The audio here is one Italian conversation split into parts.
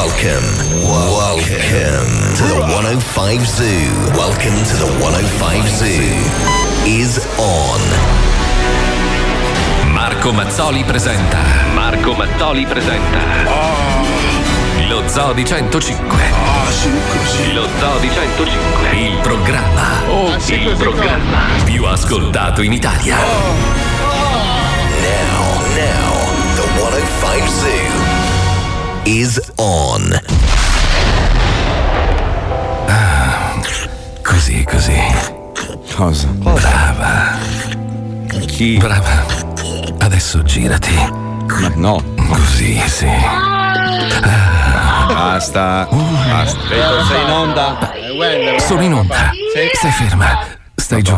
Welcome, welcome to the 105 Zoo. Welcome to the 105 Zoo. Is on. Marco Mazzoli presenta. Marco Mazzoli presenta. Lo Zoo di 105. Ah, sì, così. Lo Zoo di 105. Il programma. Oh, sì, il così programma più ascoltato in Italia. Now, now, the 105 Zoo is on. Così, così. Cosa? Brava. Chi? Brava. Adesso girati. Ma no. Così, sì. Basta. Basta. Vedo, sei in onda. Sono in onda. Stai ferma. Stai giù.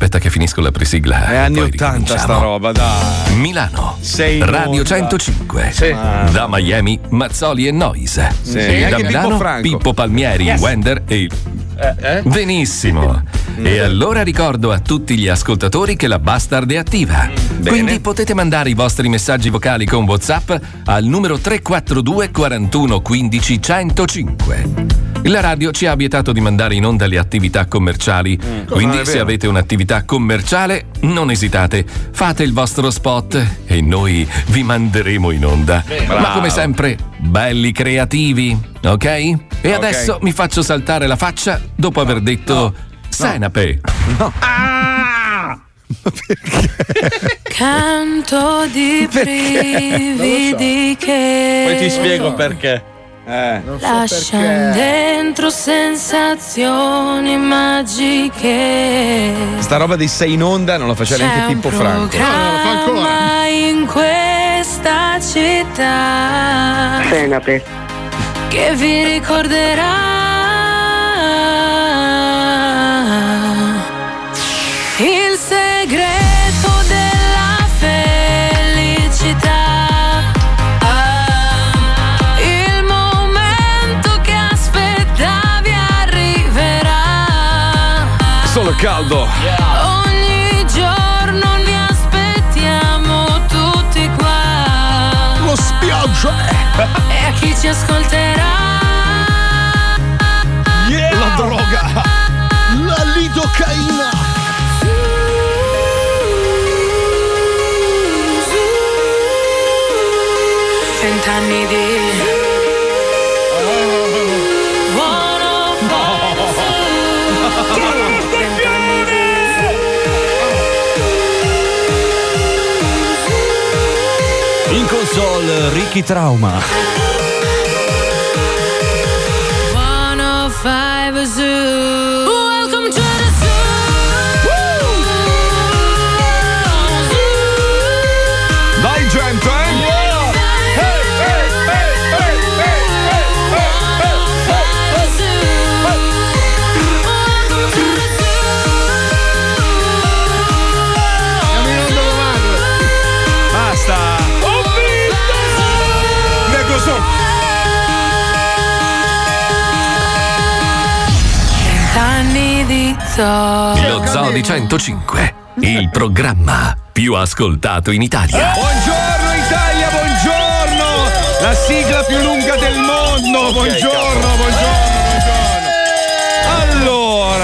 Aspetta che finisco la presigla. È anni poi 80 sta roba, dai. Milano. Sei Radio onda. 105. Sì. Da Miami, Mazzoli e Noise. Sì. Da Anche Pippo Milano, Franco. Pippo Palmieri, Yes. Wender e. Eh? Benissimo. E allora ricordo a tutti gli ascoltatori che la Bastard è attiva. Quindi potete mandare i vostri messaggi vocali con WhatsApp al numero 342 41 15 105. La radio ci ha vietato di mandare in onda le attività commerciali, non quindi se avete un'attività commerciale non esitate, fate il vostro spot e noi vi manderemo in onda. Ma Bravo. come sempre, belli creativi, ok? E Ok. adesso mi faccio saltare la faccia dopo aver detto senape. Canto di brividi che Poi ti spiego perché. Eh. lasciano dentro sensazioni magiche. Sta roba di sei in onda non la faceva neanche Pippo Franco. programma in questa città Senape. che vi ricorderà Caldo. Ogni giorno vi aspettiamo tutti qua. Lo spiaggia. E a chi ci ascolterà. La droga. La lidocaina. Vent'anni di. Console Ricky Trauma. Zoo. Lo Zoo di 105, il programma più ascoltato in Italia. Buongiorno Italia, buongiorno! La sigla più lunga del mondo! Buongiorno, buongiorno,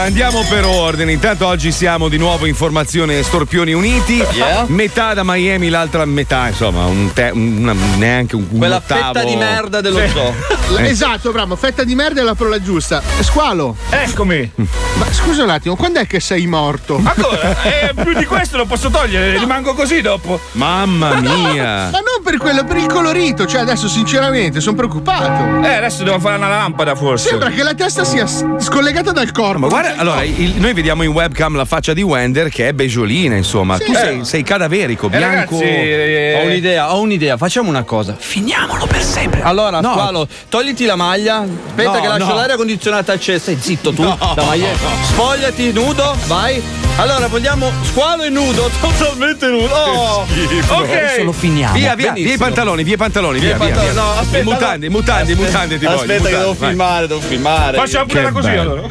andiamo per ordine. Intanto oggi siamo di nuovo in formazione Storpioni Uniti. Yeah. Metà da Miami, l'altra metà, insomma, un te- una- neanche un, un Quella ottavo. fetta di merda dello Sì. zoo. Eh. Esatto, bravo. Fetta di merda è la parola giusta. Squalo. Eccomi. Ma scusa un attimo, quando è che sei morto? Ancora? Eh, più di questo lo posso togliere, rimango così dopo. Mamma mia! Ma non per quello, per il colorito. Cioè, adesso sinceramente sono preoccupato. Eh, adesso devo fare una lampada forse. Sembra che la testa sia scollegata dal corpo. Ma guarda, allora, il- noi vediamo in webcam la faccia di Wender che è beggiolina, insomma. Sì. tu sei, sei cadaverico, Eh, bianco. ragazzi, eh, Ho un'idea, ho un'idea. Facciamo una cosa. Finiamolo per sempre. Allora, No. Squalo, togliti la maglia. Aspetta No, che lascio no. l'aria condizionata accesa. Stai zitto tu. la maglietta. Spogliati nudo, vai. Allora, vogliamo Squalo e nudo, totalmente nudo. Oh. Ok. Adesso lo finiamo. Via, via, via i pantaloni, via i pantaloni, via, Via i via. pantaloni, via. no, aspetta, mutanti, i mutanti ti voglio. Aspetta che devo filmare, devo filmare. Facciamo pure così allora.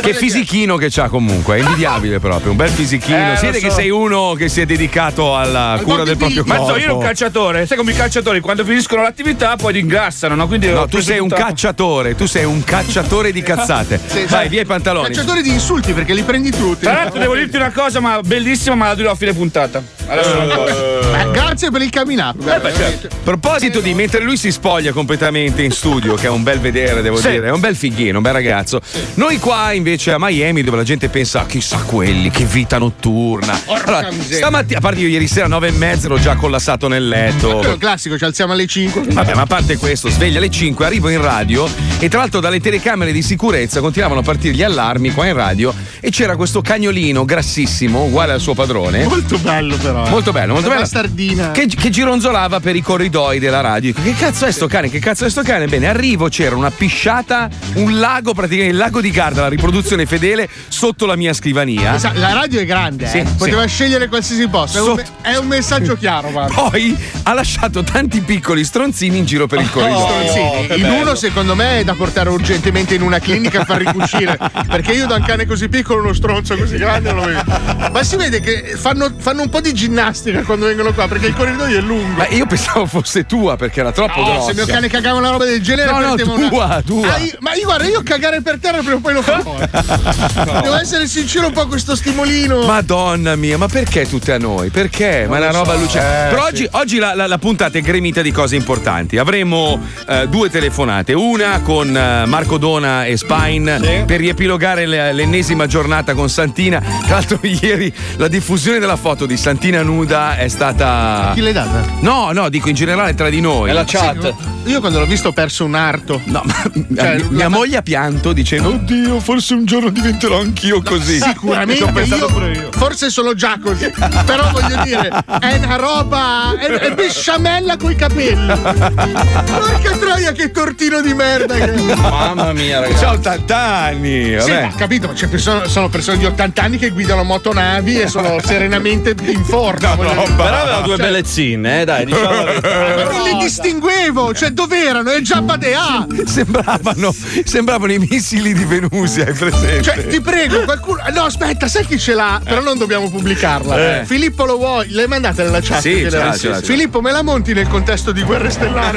Che fisichino che c'ha comunque, è invidiabile proprio, un bel fisichino. Eh, si lo vede che sei uno che si è dedicato alla cura del proprio corpo. Mazzo, io ero un calciatore. Sai come i calciatori quando finiscono l'attività poi ingrassano, no? Quindi No, tu sei un cacciatore, tu sei un cacciatore di cazzate. Sì, Vai, via i pantaloni. Cacciatore di insulti perché li prendi tutti. Tra l'altro devo dirti una cosa, ma bellissima, ma la dirò a fine puntata. Adesso non. Eh, grazie per il camminato. Guarda, beh, certo. A proposito di mentre lui si spoglia completamente in studio, che è un bel vedere, devo Sì. dire, è un bel fighino, un bel ragazzo. Noi qua invece a Miami, dove la gente pensa, "Ah, chissà quelli, che vita notturna. Allora, miseria. stamattina, a parte io ieri sera alle nove e mezza ero già collassato nel letto. È classico, ci alziamo alle 5. Vabbè, ma a parte questo, sveglia alle 5, arrivo in radio e tra l'altro dalle telecamere di sicurezza continuavano a partire gli allarmi qua in radio e c'era questo cagnolino grassissimo, uguale al suo padrone. Molto bello però. eh. Molto bello, molto Una bello. bastardina. Che, che gironzolava per i corridoi della radio. Dico, che cazzo è sto cane? Che cazzo è sto cane? Bene, arrivo, c'era una pisciata, un lago, praticamente il lago di Garda, la riproduzione fedele, sotto la mia scrivania. La radio è grande, Sì, eh. sì. poteva scegliere qualsiasi posto. È un, Sotto- me- è un messaggio chiaro, guarda. Poi ha lasciato tanti piccoli stronzini in giro per il corridoio. Stronzini. che in bello. uno, secondo me, è da portare urgentemente in una clinica a far ricucire. perché io da un cane così piccolo, uno stronzo così grande, non lo vedo. Ma si vede che fanno, fanno un po' di ginnastica quando vengono qua, perché il corridoio è lungo. Ma io pensavo fosse tua perché era troppo No, grossa. se mio cane cagava una roba del genere, No, no, apertevo una- tua, tua. Ah, io- ma io guarda, io cagare per terra prima o poi lo farò. eh. Devo essere sincero un po' questo stimolino. Madonna mia, ma perché tutte a noi? Perché? ma è una roba allucinante. Però oggi, oggi la, la- la puntata è gremita di cose importanti. Avremo eh, due telefonate, una con eh, Marco Dona e Spine per riepilogare le- l'ennesima giornata con Santina. Tra l'altro ieri la diffusione della foto di Santina nuda è stata... Chi l'hai data? No, no, dico in generale tra di noi. È la chat. Io quando l'ho visto ho perso un arto. No, ma Cioè, mia, la- mia moglie ha pianto dicendo Oddio, forse un giorno diventerò anch'io così. Sicuramente Ci ho pensato io, pure io. forse sono già così. Però voglio dire, è una roba. È, è besciamella coi capelli. Porca troia, che tortino di merda. che- Mamma mia, ragazzi. C'ha 80 anni. Sì, Vabbè. ma capito, ma c'è persone- sono persone di 80 anni che guidano motonavi e sono serenamente in forma. voglio dire. Però aveva due belle zinne, eh, dai, diciamo. Ma non li distinguevo, cioè dove erano? È Jabba de A. Sembravano, sembravano i missili di Venusia, hai presente? Cioè, ti prego, qualcuno. No, aspetta, sai chi ce l'ha? Però non dobbiamo pubblicarla. Eh. Filippo lo vuoi? L'hai mandata nella chat? Sì, ce l'ha, ce l'ha. Filippo, me la monti nel contesto di Guerre Stellari?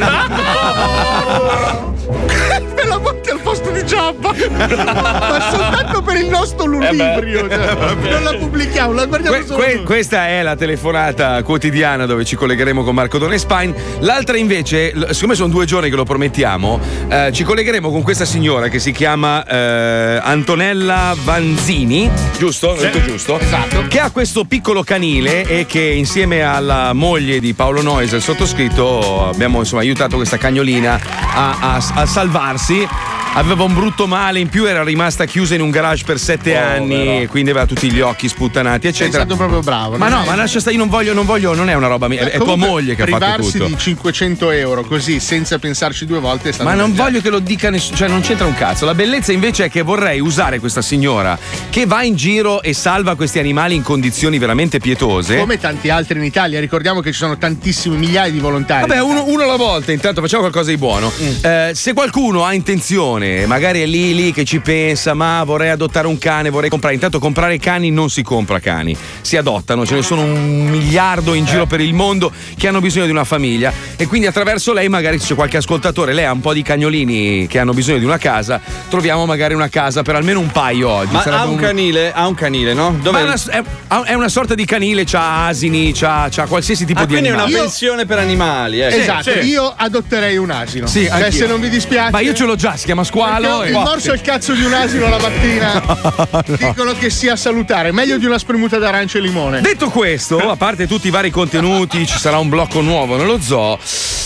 me la monti al posto di? Ma soltanto per il nostro ludibrio. cioè, non la pubblichiamo, la guardiamo Que- solo. que- questa è la telefonata quotidiana dove ci collegheremo con Marco Done Spine. L'altra invece, siccome sono due giorni che lo promettiamo, eh, ci collegheremo con questa signora che si chiama eh, Antonella Vanzini, giusto? Detto giusto? Esatto. Che ha questo piccolo canile e che insieme alla moglie di Paolo Noyes, il sottoscritto, abbiamo insomma aiutato questa cagnolina a, a- a salvarsi. Aveva un brutto male, in più era rimasta chiusa in un garage per sette anni, e quindi aveva tutti gli occhi sputtanati, Sei eccetera. stato proprio bravo. Ma no, è- ma lascia stare, io non voglio, non voglio, non è una roba mia, è, è tua moglie che ha fatto privarsi tutto. di 500 euro così senza pensarci due volte è stato Ma non meglio. voglio che lo dica nessuno, cioè non c'entra un cazzo. La bellezza invece è che vorrei usare questa signora che va in giro e salva questi animali in condizioni veramente pietose. Come tanti altri in Italia, ricordiamo che ci sono tantissimi migliaia di volontari. Vabbè, uno, uno alla volta, intanto facciamo qualcosa di buono. Eh, se qualcuno ha intenzione, magari è lì lì che ci pensa, ma vorrei adottare un cane, vorrei comprare. Intanto comprare cani non si compra cani, si adottano, ce ne sono un miliardo in giro per il mondo che hanno bisogno di una famiglia. E quindi attraverso lei, magari c'è qualche ascoltatore, lei ha un po' di cagnolini che hanno bisogno di una casa, troviamo magari una casa per almeno un paio oggi. Ma Sarebbe ha un canile, ha un canile, no? Ma Dov'è? è, una, è- è una sorta di canile, c'ha asini, c'ha, c'ha qualsiasi tipo Ah, di quindi è una animale. pensione per animali, ecco. Esatto, sì. io adotterei un asino. Sì, cioè, se non vi dispiace. Ma io ce l'ho già, si chiama squalo. Perché e- il morso è il cazzo di un asino la mattina. Dicono che sia salutare, meglio di una spremuta d'arancia e limone. Detto questo, a parte tutti i vari contenuti, ci sarà un blocco nuovo nello zoo.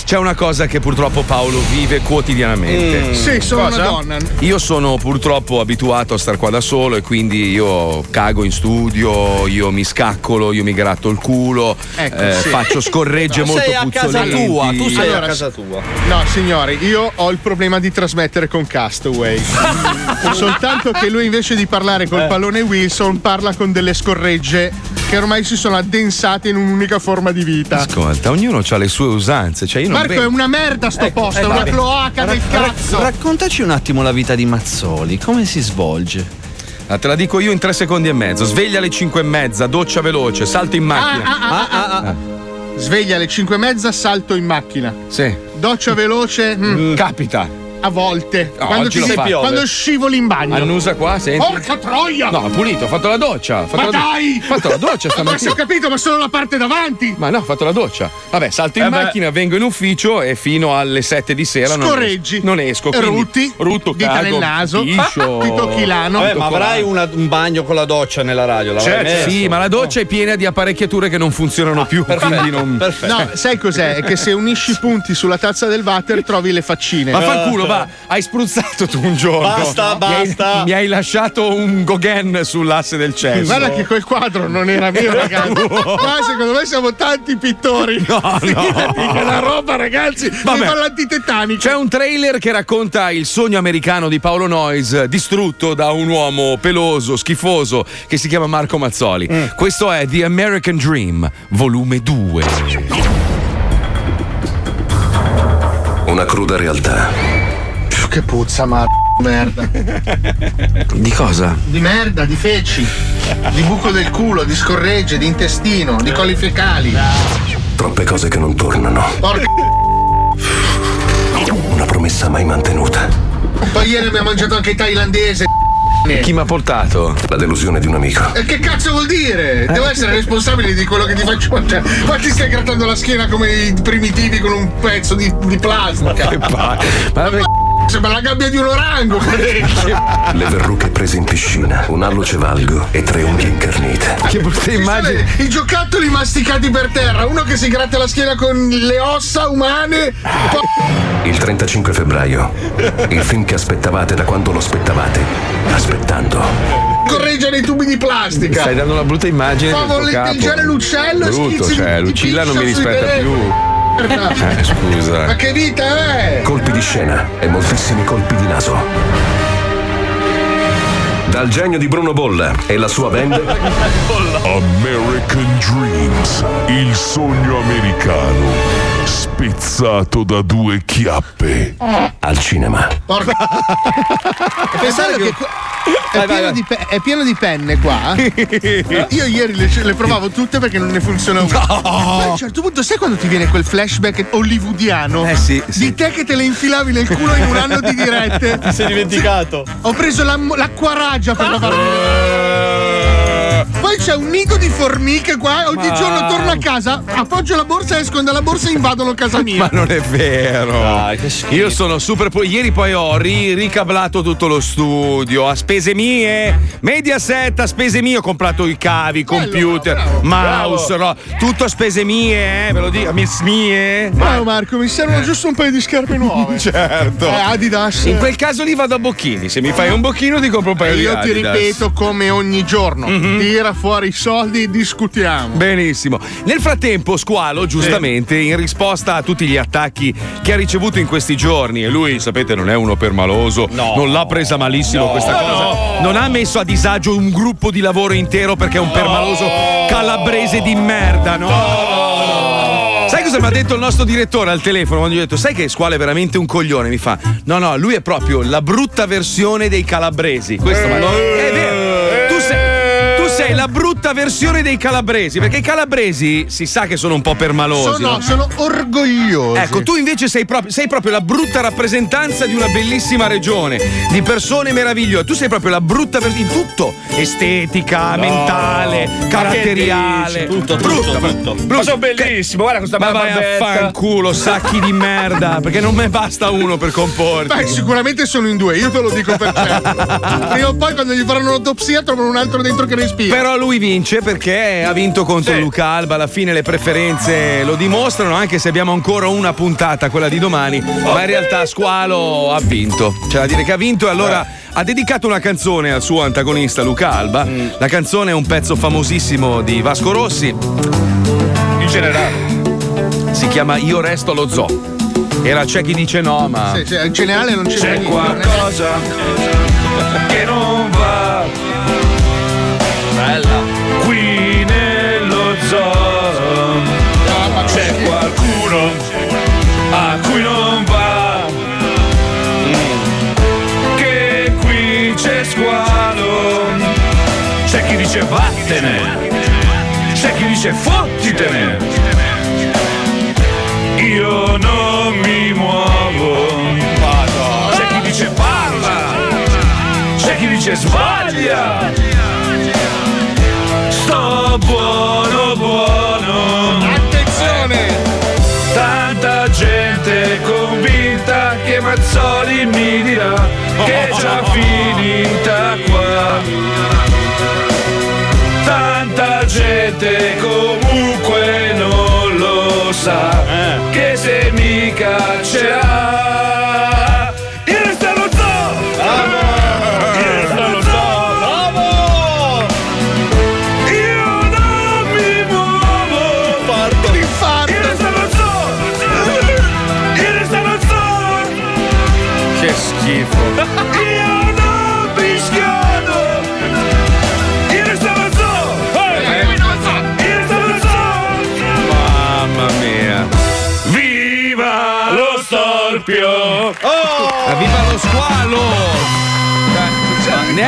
C'è una cosa che purtroppo Paolo vive quotidianamente. Mm. Sì, sono Cosa? una donna. Io sono purtroppo abituato a star qua da solo e quindi io cago in studio, io mi scaccolo, io mi gratto il culo, Ecco, eh, sì. faccio scorregge molto sei a casa puzzolenti. tua, tu sei Allora, a casa tua. No, signori, io ho il problema di trasmettere con Castaway. Soltanto che lui invece di parlare col pallone Wilson parla con delle scorregge che ormai si sono addensate in un'unica forma di vita. Ascolta, ognuno ha le sue usanze. Cioè io non Marco vedo- è una merda sto posto, è una vabbè. cloaca del cazzo. Raccontaci un attimo la vita di Mazzoli, come si svolge? Ah, te la dico io in tre secondi e mezzo. Sveglia alle cinque e mezza, doccia veloce, salto in macchina. Ah, ah, ah, ah. Sveglia alle 5 e mezza, salto in macchina. Sì. Doccia veloce, mm, Capita. A volte. No, quando, ti quando scivoli in bagno. Annusa qua, senti. Porca troia! No, pulito, ho fatto la doccia. ho fatto Ma la dai! Ho fatto la doccia Ma se stamattina. ho capito, ma solo la parte davanti! Ma no, ho fatto la doccia. Vabbè, salto in Eh beh. macchina, vengo in ufficio e fino alle 7 di sera non Scorreggi. esco. Non esco. quindi Rutti. Rutto, Dita cago, nel naso. piscio. Ti tocchi l'ano. Vabbè, ma tocco avrai una- un bagno con la doccia nella radio? Certo, sì, ma la doccia è piena di apparecchiature che non funzionano più. Quindi non. Perfetto. No, sai cos'è? È che se unisci i punti sulla tazza del water trovi le faccine. Ma fa il culo, va. Hai spruzzato tu un giorno. Basta, Mi hai- basta. Mi hai, lasciato un Gauguin sull'asse del cesso. Guarda che quel quadro non era mio, ragazzi. Qua secondo me siamo tanti pittori. No, no. Fidati che la roba, ragazzi, Vabbè. mi fa l'antitetanica. C'è un trailer che racconta il sogno americano di Paolo Noyes distrutto da un uomo peloso, schifoso che si chiama Marco Mazzoli. Mm. Questo è The American Dream, volume 2. Una cruda realtà. Che puzza, ma merda. Di cosa? Di merda, di feci, di buco del culo, di scorregge, di intestino, di colli fecali. Troppe cose che non tornano. Porca. Una promessa mai mantenuta. Poi ieri abbiamo mangiato anche thailandese. Chi mi ha portato? La delusione di un amico. E che cazzo vuol dire? Devo essere responsabile di quello che ti faccio mangiare. Ma ti stai grattando la schiena come i primitivi con un pezzo di, di plastica. Ma vabbè, Sembra la gabbia di un orango. Le verruche prese in piscina, un alluce valgo e tre unghie incarnite. che brutta immagine. I giocattoli masticati per terra, uno che si gratta la schiena con le ossa umane. poi- Il 35 febbraio. Il film che aspettavate da quando lo aspettavate. Aspettando. Corregge nei tubi di plastica. Stai dando una brutta immagine. Fa volteggiare l'uccello e Brutto, schizzi cioè, Lucilla non mi rispetta più. Telefoni. Eh, Ma scusa. che vita è? Colpi di scena e moltissimi colpi di naso. Dal genio di Bruno Bolla e la sua band American Dreams, il sogno americano, spezzato da due chiappe. al cinema. Porca. Pensare che qua- è, Vai, vai, pieno vai. di pe- è pieno di penne qua. Io ieri le, le provavo tutte perché non ne funziona una. Poi a un certo punto, sai quando ti viene quel flashback hollywoodiano? Eh sì, sì. Di te che te le infilavi nel culo in un anno di dirette. Ti sei dimenticato? Ho preso la, l'acquaragia per lavarmi. Poi c'è un nido di formiche qua. Ogni giorno torno a casa, appoggio la borsa, escono dalla borsa e invadono casa mia. Ma non è vero. Dai, che schifo. Io sono super. po- Ieri poi ho ri- ricablato tutto lo studio a spese mie. Mediaset a spese mie. Ho comprato i cavi, computer, bravo, mouse, ro- tutto a spese mie, eh, ve lo dico, a miss mie. Bravo Marco, mi servono giusto un paio di scarpe nuove. Certo. Eh, Adidas. In quel caso lì vado a bocchini. Se mi fai un bocchino ti compro un paio E di io ti ripeto come ogni giorno, tira fuori i soldi discutiamo. Benissimo. Nel frattempo, Squalo, giustamente, in risposta a tutti gli attacchi che ha ricevuto in questi giorni, e lui, sapete, non è uno permaloso, No. non l'ha presa malissimo questa cosa, non ha messo a disagio un gruppo di lavoro intero perché è un permaloso calabrese di merda, no? Sai cosa mi ha detto il nostro direttore al telefono quando gli ho detto sai che Squalo è veramente un coglione? Mi fa no no lui è proprio la brutta versione dei calabresi. Questo ma- è vero. Sei, la brutta versione dei calabresi, perché i calabresi si sa che sono un po' permalosi. Sono, no? sono orgogliosi. Ecco, tu invece sei proprio, sei proprio la brutta rappresentanza di una bellissima regione, di persone meravigliose. Tu sei proprio la brutta versione di tutto: estetica, mentale, caratteriale. Tutto, tutto, Brutta, tutto. Ma sono bellissimo, guarda questa Ma bella vai a fanculo, sacchi di merda, perché non me basta uno per comporti. Beh, sicuramente sono in due, io te lo dico per certo. Prima o poi quando gli faranno l'autopsia trovano un altro dentro che respira. Però lui vince perché ha vinto contro Sì. Luca Alba. Alla fine le preferenze lo dimostrano, anche se abbiamo ancora una puntata, quella di domani. Ma in realtà Squalo ha vinto. C'è da dire che ha vinto e allora ha dedicato una canzone al suo antagonista Luca Alba. La canzone è un pezzo famosissimo di Vasco Rossi. In generale. Si chiama Io resto allo zoo. Era c'è chi dice no, ma. Sì, sì, in generale non c'è C'è niente. qualcosa che non va. Vattene. C'è chi dice fottitene. Io non mi muovo. C'è chi dice parla. C'è chi dice sbaglia. Sto buono buono. Attenzione! Tanta gente convinta che Mazzoli mi dirà che già finita lo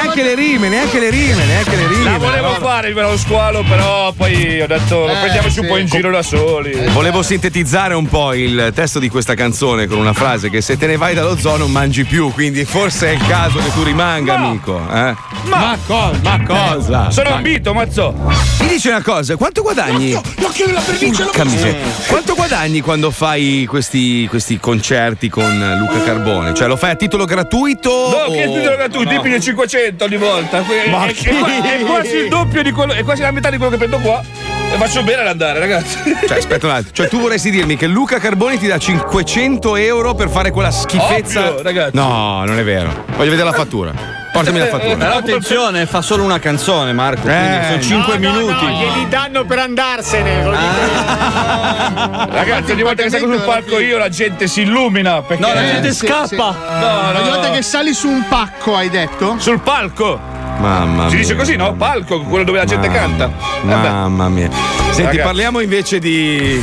Cioè, Neanche le rime, neanche le rime, neanche le rime. La volevo Allora, fare il squalo, però poi ho detto Eh, prendiamoci un sì. po' in giro da soli. Volevo sintetizzare un po' il testo di questa canzone con una frase che se te ne vai dallo zoo non mangi più, quindi forse è il caso che tu rimanga, No. amico. eh? Ma, co- ma cosa? Sono Ma- ambito, mazzo. Mi dice una cosa, quanto guadagni? L'occhio della pernice Porca miseria. Quanto guadagni quando fai questi, questi concerti con Luca Carbone? Cioè lo fai a titolo gratuito? No, o- che titolo gratuito, tipi di 500 ogni volta. Que- Ma è, che- è qua- è quasi il doppio di quello, è quasi la metà di quello che prendo qua. E faccio bene ad andare, ragazzi. Cioè, aspetta un attimo. Cioè, tu vorresti dirmi che Luca Carboni ti dà 500 euro per fare quella schifezza? Ovvio, ragazzi. No, non è vero. Voglio vedere la fattura. Portami la Però fattura. attenzione, fa solo una canzone, Marco. quindi Eh, sono 5 minuti. glieli danno per andarsene. Ah. Ragazzi, ogni volta che salgo sul palco io la gente si illumina. Perché No, la gente Eh, sì, scappa. sì. No, no, Ogni volta no. che sali su un pacco, hai detto? Sul palco. Mamma mia. Si dice così, no? Palco, quello dove la gente Mamma- canta. Eh. Mamma mia. Senti, Ragazzi. parliamo invece di.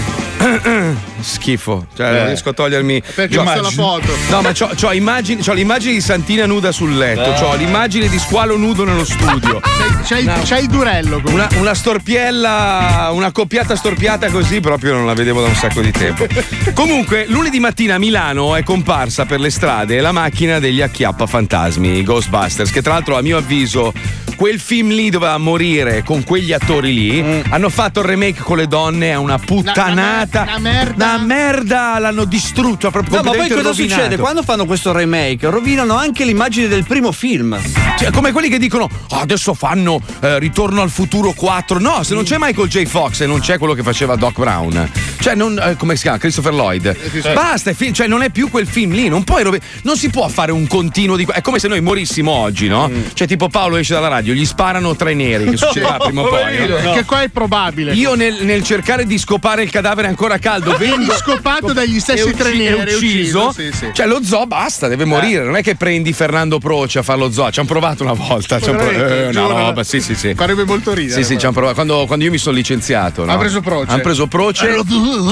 Schifo. Cioè, non Eh. riesco a togliermi. Perché ho la foto. No, ma c'ho, c'ho immagini- c'ho l'immagine di Santina nuda sul letto, c'ho l'immagine di squalo nudo nello studio. C'hai, c'hai il durello. Una, una storpiella, una coppiata storpiata così proprio non la vedevo da un sacco di tempo. Comunque, lunedì mattina a Milano è comparsa per le strade la macchina degli acchiappa fantasmi, i Ghostbusters, che tra l'altro a mio avviso quel film lì doveva morire con quegli attori lì. Hanno fatto il remake con le donne, è una puttanata. Una- merda. Una merda, l'hanno distrutto, proprio No, ma poi cosa rovinato. succede? Quando fanno questo remake, rovinano anche l'immagine del primo film. Cioè, come quelli che dicono "Ah, adesso fanno eh, Ritorno al futuro 4. No, se non c'è Michael J. Fox e non c'è quello che faceva Doc Brown, cioè non, eh, come si chiama? Christopher Lloyd. Basta, è fi- cioè non è più quel film lì. Non, puoi rovi- non si può fare un continuo di. È come se noi morissimo oggi, no? Cioè, tipo Paolo esce dalla radio, gli sparano tre neri, che succederà prima o poi. no? Che qua è probabile. Io nel, nel cercare di scopare il cadavere ancora caldo, vengo scopato dagli stessi tre neri, ucciso. ucciso, sì, sì. Cioè, lo zoo basta, deve morire. Non è che prendi Fernando Proce a fare lo zoo. Ci hanno provato una volta. Ci hanno pro- Veramente? eh, una roba, sì, sì, sì. Farebbe molto ridere. Sì, sì, ci hanno provato. Quando, quando io mi sono licenziato, no? Ha preso Proce. Hanno preso Proce.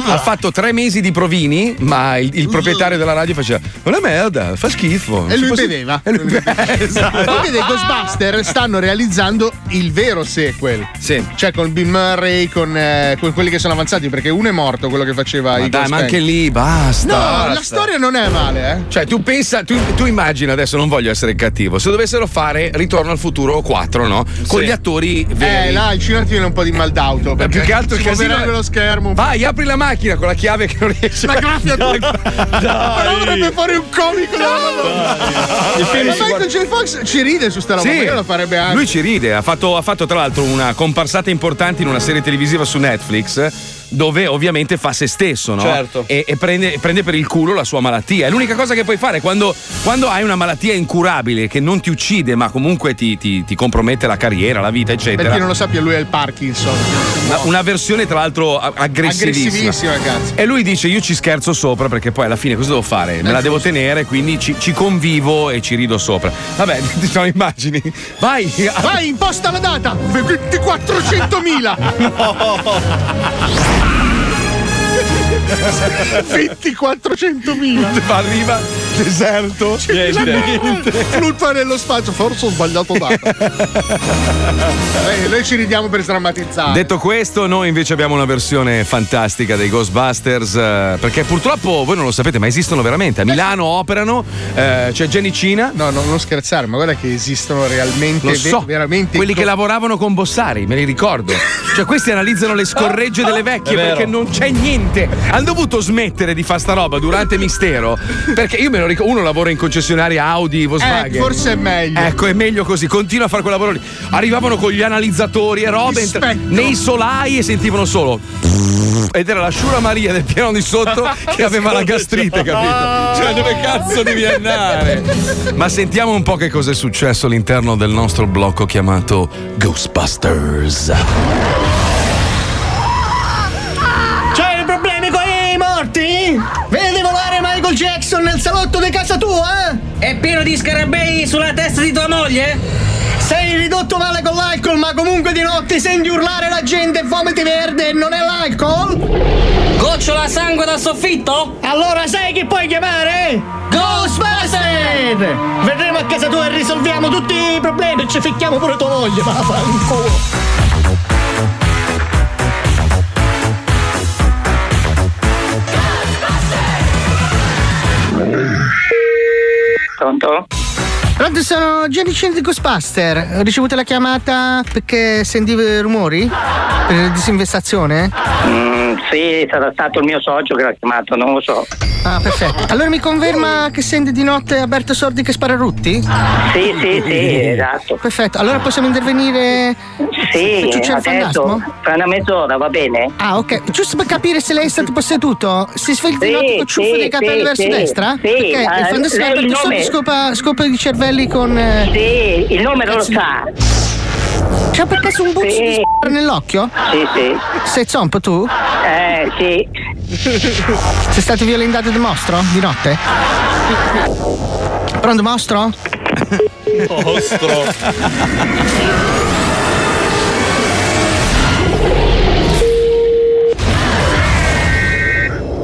ha fatto tre mesi di provini, ma il, il proprietario della radio faceva: Una merda, fa schifo. E lui può- beveva. E lui esatto. Poi vede, i Ghostbuster stanno realizzando il vero sequel. Sì. Cioè con Bill Murray, con, eh, con quelli che sono avanzati, perché uno è morto, quello che faceva Ma i dai, Ghost ma anche lì basta. No, basta. la storia non è male, eh. Cioè, tu pensa, tu, tu immagina adesso, non voglio essere cattivo, se dovessero fare Ritorno al futuro 4, no? Con Sì. gli attori veri. Eh, là il cinema ti viene un po' di mal d'auto. Ma perché più che altro si casino nello schermo. Vai, apri la macchina con la chiave che non riesce La graffia Dai. Però vorrebbe fare un comico della Madonna. Il film Ma Michael J. Fox ci ride su sta roba, Sì, la farebbe anche. Lui ci ride, ha fatto, ha fatto tra l'altro una comparsata importante in una serie televisiva su Netflix dove ovviamente fa se stesso, no? Certo. E, e prende, prende per il culo la sua malattia. È l'unica cosa che puoi fare quando, quando hai una malattia incurabile che non ti uccide ma comunque ti, ti- ti compromette la carriera, la vita, eccetera. Per chi non lo sappia, lui è il Parkinson. Una, una versione tra l'altro aggressivissima. Aggressivissima, cazzo. E lui dice: Io ci scherzo sopra perché poi alla fine cosa devo fare? Me la devo tenere, quindi ci, ci convivo e ci rido sopra. Vabbè, ti sono immagini. Vai! Vai, imposta la data! 2400.000! 2400.000! Arriva deserto. Fluttua nello spazio, forse ho sbagliato data. Eh, noi ci ridiamo per sdrammatizzare. Detto questo, noi invece abbiamo una versione fantastica dei Ghostbusters. eh, perché purtroppo voi non lo sapete, ma esistono veramente. A Milano operano, eh, c'è Jenny Cina. No, no, non scherzare, ma guarda che esistono realmente, Lo ve- so, veramente quelli che lavoravano con Bossari, me li ricordo. Cioè, questi analizzano le scorregge delle vecchie perché non c'è niente. Hanno dovuto smettere di fare sta roba durante Mistero. Perché io me lo ricordo, uno lavora in concessionaria Audi, Volkswagen. Eh, forse è meglio. Ecco, è meglio così, continua a fare quel lavoro lì. Arrivavano con gli analizzatori e robe entra- nei solai e sentivano solo. Ed era la Sciura Maria del piano di sotto che aveva la gastrite, capito? Cioè, dove cazzo devi andare? Ma sentiamo un po' che cosa è successo all'interno del nostro blocco chiamato Ghostbusters. Salotto di casa tua? È pieno di scarabei sulla testa di tua moglie? Sei ridotto male con l'alcol, ma comunque di notte senti urlare la gente e vomiti verde e non è l'alcol? Gocciola sangue dal soffitto? Allora sai chi puoi chiamare? Ghostbuster! Verremo a casa tua e risolviamo tutti i problemi e ci ficchiamo pure tua moglie, ma fanculo. Pronto? Pronto, sono Gianni Cini di Ghostbuster. Ho ricevuto la chiamata perché sentivo i rumori? Per disinvestazione? Mm, sì, sarà stato il mio socio che l'ha chiamato, non lo so. Ah, perfetto. Allora mi conferma che sente di notte Alberto Sordi che spara rutti? Sì, sì, sì, esatto. Perfetto, allora possiamo intervenire Sì, adesso, fra una mezz'ora, va bene? Ah, ok. Giusto per capire se lei è stato posseduto, si sveglia di notte con ciuffo sì, dei capelli sì, verso sì, destra? sì, Perché eh, il fantasma di Alberto Sordi scopa, scopa i cervelli con. eh, Sì, il nome non lo sa. C'ha per caso un buco Sì. di s***a nell'occhio? Sì, sì. Sei zompo tu? Eh, sì. Sei stato violentato da mostro di notte? Pronto, mostro? Mostro.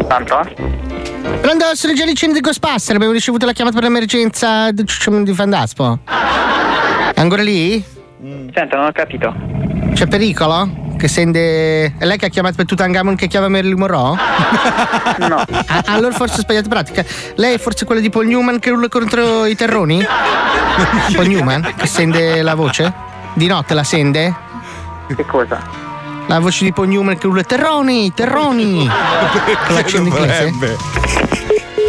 Pronto? Pronto, sono Gianni Cini di Ghostbuster. Abbiamo ricevuto la chiamata per l'emergenza di Fandaspo. È ancora lì? Senta, non ho capito. C'è pericolo? Che sente. È lei che ha chiamato per Tutankhamon che chiama Marilyn Monroe? No. Ah, allora forse ho sbagliato pratica. Lei è forse quella di Paul Newman che urla contro i terroni? Paul Newman? Che sente la voce? Di notte la sente? Che cosa? La voce di Paul Newman che urla terroni, terroni! Con l'accento inglese? dovrebbe?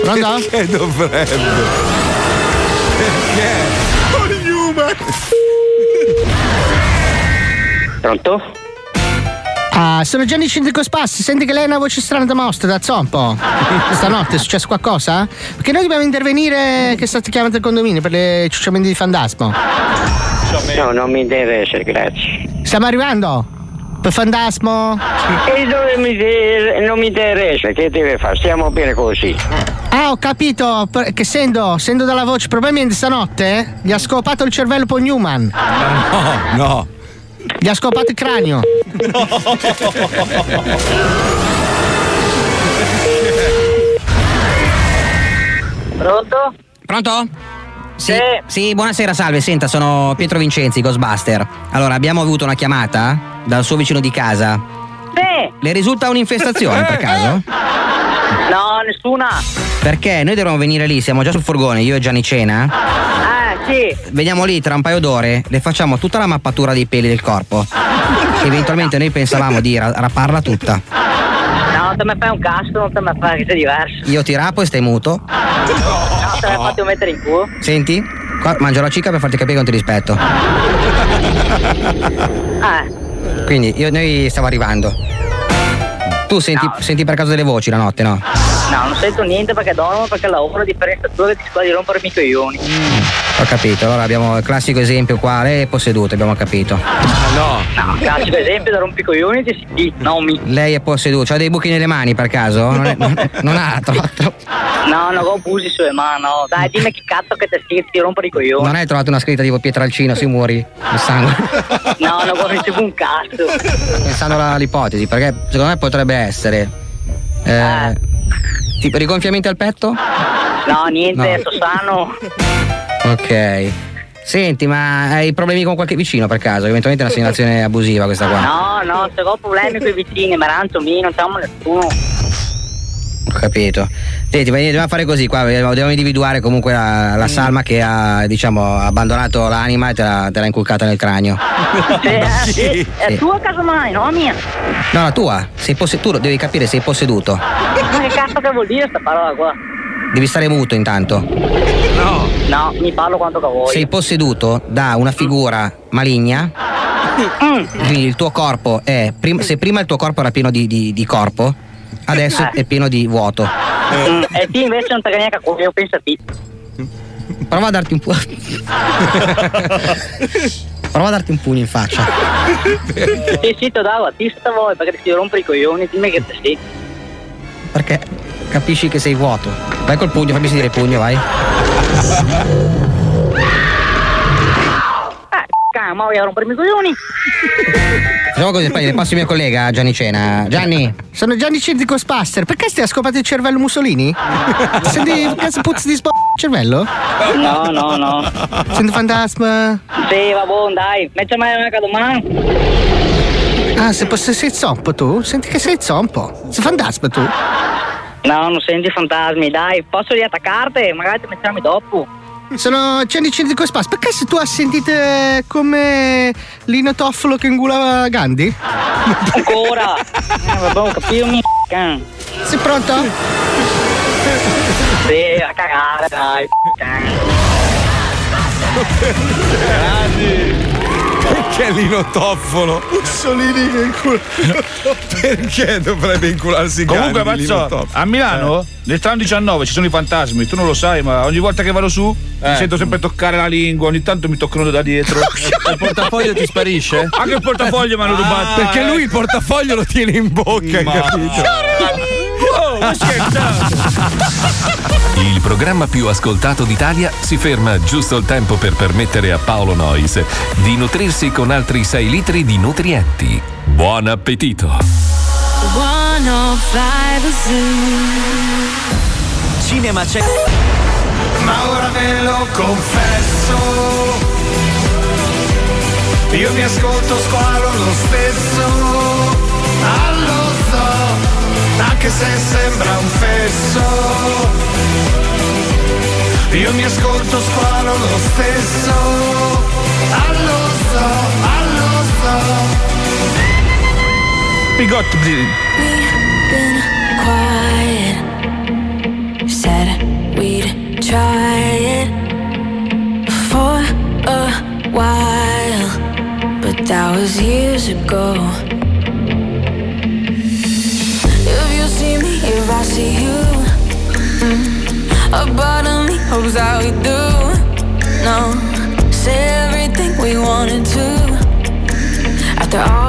Pronto? Perché dovrebbe? Perché? Pronto? Ah, sono Gianni Cindico Spassi, senti che lei ha una voce strana da mostra, da zompo. Stanotte è successo qualcosa? Perché noi dobbiamo intervenire che state chiamando il condominio per le ciucciamenti di Fandasmo. No, non mi interessa, grazie. Stiamo arrivando? Per fantasmo? E dove mi non mi interessa, che deve fare? Stiamo bene così. Ah, ho capito. Che essendo, essendo dalla voce, probabilmente stanotte eh, gli ha scopato il cervello Paul Newman. No, no. Gli ha scopato il cranio. Pronto? Pronto? Sì, sì, buonasera, salve. Senta, sono Pietro Vincenzi, Ghostbuster. Allora, abbiamo avuto una chiamata dal suo vicino di casa. Sì. Le risulta un'infestazione per caso? No, nessuna. Perché noi dovremmo venire lì, siamo già sul furgone, io e Gianni Cena. Ah, sì. Veniamo lì tra un paio d'ore, le facciamo tutta la mappatura dei peli del corpo. Eventualmente noi pensavamo di ra- raparla tutta. No, non te mi fai un cazzo, non te mi fai che sei diverso. Io ti rapo e stai muto. No, te mi fate mettere in culo. Senti? Qua mangio la cica per farti capire che non ti rispetto. Ah, Quindi io, noi stiamo arrivando. Tu senti, senti per caso delle voci la notte, no? no, non sento niente perché dormo, perché lavoro a differenza tua che ti scuola di rompere i coglioni. Ho capito, allora abbiamo il classico esempio qua, lei è posseduta, abbiamo capito. No. No, classico esempio da rompicoglioni ti si no mi. Lei è posseduta, ha dei buchi nelle mani per caso? Non, è- non- non ha tro- tro- No, non ho busi sulle mani, no. Dai, dimmi che cazzo che te senti di rompere i coglioni. non hai trovato una scritta tipo Pietralcino sui muri? Il sangue. No, non conoscevo un cazzo. Pensando all'ipotesi, perché secondo me potrebbe essere. Eh, tipo rigonfiamenti al petto? No, niente, No. sto sano. Ok. Senti, ma hai problemi con qualche vicino per caso? Eventualmente è una segnalazione abusiva questa qua. No, no, se ho problemi con i vicini, ma ranzo mi, non siamo nessuno. Ho capito. Senti, ma dobbiamo fare così qua, dobbiamo individuare comunque la, la salma che ha, diciamo, abbandonato l'anima e te l'ha, te l'ha inculcata nel cranio. Sì, eh, sì, È Sì. tua casomai, no mia? No, la tua, sei posse- tu devi capire sei posseduto. Ma che cazzo che vuol dire sta parola qua? Devi stare muto intanto. No. No, mi parlo quanto che vuoi. Sei posseduto da una figura maligna. Quindi il tuo corpo è. prim- se prima il tuo corpo era pieno di, di- di corpo, adesso Eh. è pieno di vuoto. Mm, e ti invece non te ne neanche a cuore, io penso a te. Prova a darti un pugno. Prova a darti un pugno in faccia. Sì, sì, te davo a te sta voi, perché ti rompere i coglioni, dimmi che te sei. Perché capisci che sei vuoto. Vai col pugno, fammi sentire il pugno, vai. Eh, cazzo, ma voy a rompermi i coglioni? Facciamo così, poi passo il mio collega Gianni Cena. Gianni, Sono Gianni Cirdi Ghostbuster. Perché stai a scopato il cervello Mussolini? Senti cazzo puzzi di sp- cervello? No, no, no. Sento fantasma. Sì, va buon, dai, mettimi una domani. Ah, se posso sei zompo tu? Senti che sei zompo. Sei fantasma tu? No, non senti fantasmi, dai, posso riattaccarti? Magari ti mettiamo dopo. Sono Gianni Cirdi Ghostbuster. Perché se tu hai sentito eh, come Lino Toffolo che ingulava Gandhi? Ancora? Eh, vabbè, ho capito, mi can. Sei pronto? Sì, a cagare, dai. Perché Lino Toffolo? Mussolini che incula. Perché dovrebbe incularsi Comunque, Lino Mazzo, Toffolo? a Milano nel tram 19 ci sono i fantasmi, tu non lo sai, ma ogni volta che vado su mi sento sempre toccare la lingua, ogni tanto mi toccano da dietro. il portafoglio ti sparisce? Anche il portafoglio mi hanno rubato. Perché lui il portafoglio lo tiene in bocca, hai Ma- capito? Oh, ma scherzate? Il programma più ascoltato d'Italia si ferma giusto il tempo per permettere a Paolo Nois di nutrirsi con altri 6 litri di nutrienti. Buon appetito! 105 Cinema c'è. Ma ora ve lo confesso Io mi ascolto squalo lo stesso lo so Anche se sembra un fesso Io mi ascolto squalo lo stesso Ah lo so, ah lo so been quiet. Said we'd try it for a while, but that was years ago. I see you, mm, a part of me hopes that we do. No, say everything we wanted to. After all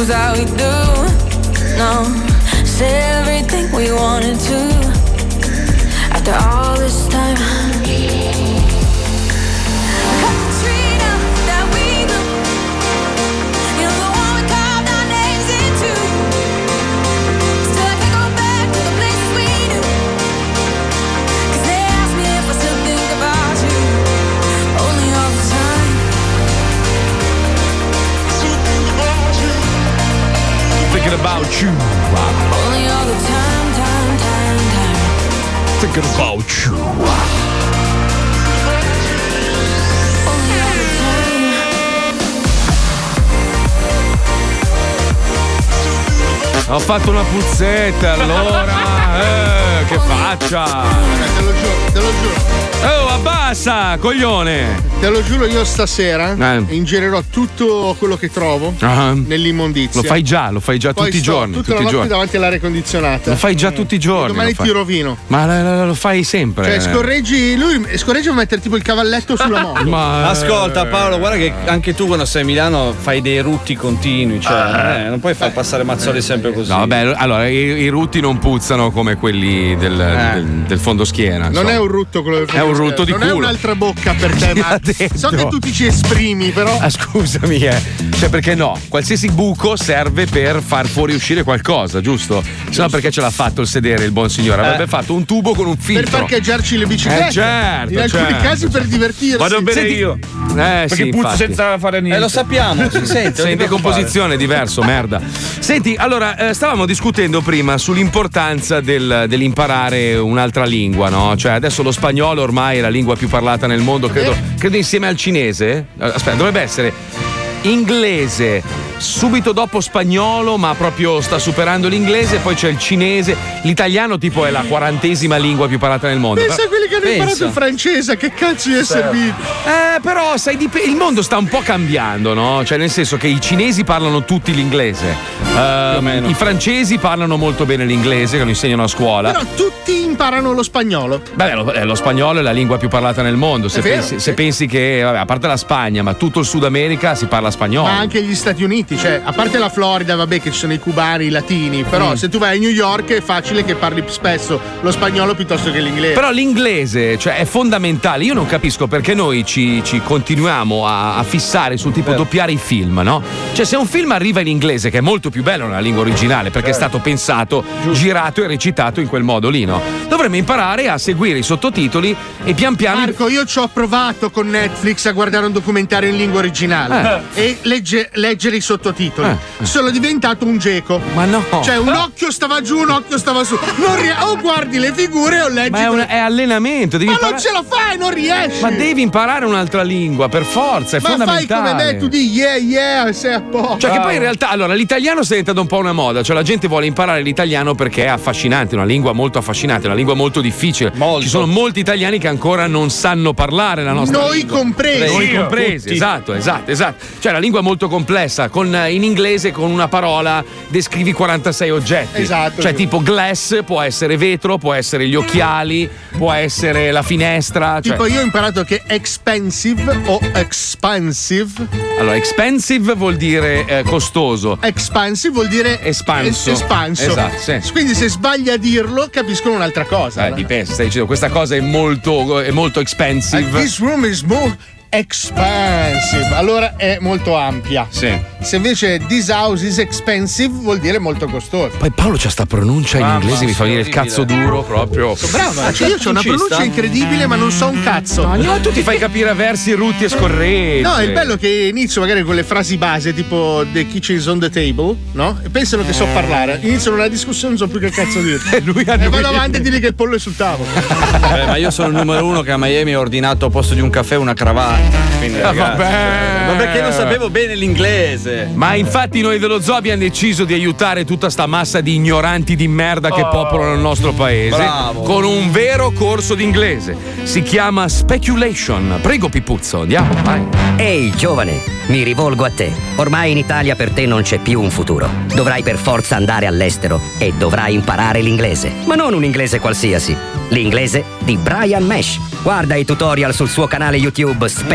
me that we do. No, say everything we wanted to. After all about you. Only all the time, time, time, time. Thinking about you. Ho fatto una puzzetta allora. Eh, che faccia. Te lo giuro, te lo giuro. Oh, abbassa, coglione. Te lo giuro, io stasera Eh. ingerirò tutto quello che trovo Ah. nell'immondizia. Lo fai già, lo fai già Poi tutti i giorni. Tutta Tutti la i notte giorni. davanti all'aria condizionata. Lo fai già tutti i giorni. Domani lo fai. ti rovino. Ma la- la- lo fai sempre. Cioè, scorreggi lui, scorreggi a mettere tipo il cavalletto sulla moto. Ma- Ascolta Paolo, guarda che anche tu quando sei a Milano fai dei rutti continui, cioè eh, non puoi far passare Mazzoli sempre così. No, vabbè, allora i, i rutti non puzzano come quelli del, del, del fondoschiena. Non insomma. è un rutto quello del È un rutto di Non è culo. un'altra bocca per te, ma so che tu ti ci esprimi, però. Ah, scusami, eh. Cioè, perché no? Qualsiasi buco serve per far fuoriuscire qualcosa, giusto? Se no, perché ce l'ha fatto il sedere il buon signore? Avrebbe Eh. fatto un tubo con un Per filtro. parcheggiarci le biciclette. Eh, certo, In alcuni certo. casi per divertirsi. Vado bene Senti, io. Eh, Perché sì, puzzo infatti. senza fare niente. Eh, lo sappiamo, si sente. Sei in decomposizione, è diverso, merda. Senti, allora, eh, stavamo discutendo prima sull'importanza del- dell'imparare un'altra lingua, no? Cioè, adesso lo spagnolo ormai è la lingua più parlata nel mondo, credo, credo insieme al cinese. Eh, Aspetta, dovrebbe essere inglese, subito dopo spagnolo, ma proprio sta superando l'inglese, poi c'è il cinese, l'italiano tipo è la quarantesima lingua più parlata nel mondo. Pensa a quelli che hanno Pensa. imparato il francese, a che cazzo gli è servito? Eh, però, sai, dip- il mondo sta un po' cambiando, no? Cioè, nel senso che i cinesi parlano tutti l'inglese, Ehm, i francesi parlano molto bene l'inglese, che lo insegnano a scuola. Però tutti imparano lo spagnolo. Beh, lo, eh, lo spagnolo è la lingua più parlata nel mondo. Se, vero, pensi, sì. se pensi che, vabbè, a parte la Spagna, ma tutto il Sud America si parla spagnolo. Ma anche gli Stati Uniti, cioè, a parte la Florida, vabbè, che ci sono i cubani, i latini, però Mm. se tu vai a New York è facile che parli spesso lo spagnolo piuttosto che l'inglese. Però l'inglese cioè, è fondamentale. Io non capisco perché noi ci, ci continuiamo a, a fissare sul tipo doppiare i film, no? Cioè, se un film arriva in inglese, che è molto più bello nella lingua originale, perché è stato pensato, girato e recitato in quel modo lì, no? Dovremmo imparare a seguire i sottotitoli e pian piano. Marco, io ci ho provato con Netflix a guardare un documentario in lingua originale e legge- leggere i sottotitoli. Sono diventato un geco. Ma no! Cioè, un occhio stava giù, un occhio stava su. Non rie- o guardi le figure o leggi. Ma è, un- è allenamento, devi Ma imparare. non ce la fai, non riesci. Ma devi imparare un'altra lingua, per forza, è Ma fai fondamentale. come me, tu di yeah, yeah, sei a posto. Cioè, che poi in realtà, allora, l'italiano sta diventando un po' una moda, cioè la gente vuole imparare l'italiano perché è affascinante, è una lingua molto affascinante, è una lingua molto difficile. Ci sono molti italiani che ancora non sanno parlare la nostra Noi lingua. compresi. Noi compresi, tutti. esatto, esatto, esatto. Cioè, la lingua è molto complessa, con, eh, in inglese con una parola descrivi 46 oggetti. Esatto. Cioè, tipo glass può essere vetro, può essere gli occhiali, può essere la finestra. Cioè, Tipo, io ho imparato che expensive o expansive. allora, expensive vuol dire eh, costoso. Expansive vuol dire Espanso. es- espanso. Esatto, sì. Quindi se sbagli a dirlo, capiscono un'altra cosa. Eh, dipende, stai dicendo questa cosa è molto, è molto expensive. This room is more expansive. Allora è molto ampia. Sì. Se invece this house is expensive, vuol dire molto costoso. Poi Paolo c'ha sta pronuncia in Mamma, inglese, mi fa venire il cazzo duro proprio. Bravo, cioè io ho una pronuncia incredibile, ma non so un cazzo. No, no, tu ti fai capire a versi rutti e scorretti. No, il bello è che inizio magari con le frasi base, tipo The kitchen is on the table, no? E pensano che so parlare. Iniziano una discussione, non so più che cazzo dire. E lui E vado avanti e dire che il pollo è sul tavolo. Vabbè, ma io sono il numero uno che a Miami ha ordinato al posto di un caffè una cravatta. Quindi, Ah, ragazzi, vabbè. Ma perché non sapevo bene l'inglese? inglese. Ma infatti noi dello zoo abbiamo deciso di aiutare tutta sta massa di ignoranti di merda che popolano il nostro paese bravo. con un vero corso d'inglese. Si chiama Speculation. Prego Pipuzzo, andiamo, vai. Ehi, giovane, mi rivolgo a te. Ormai in Italia per te non c'è più un futuro. Dovrai per forza andare all'estero e dovrai imparare l'inglese. Ma non un inglese qualsiasi. L'inglese di Brian Mesh. Guarda i tutorial sul suo canale YouTube Speculation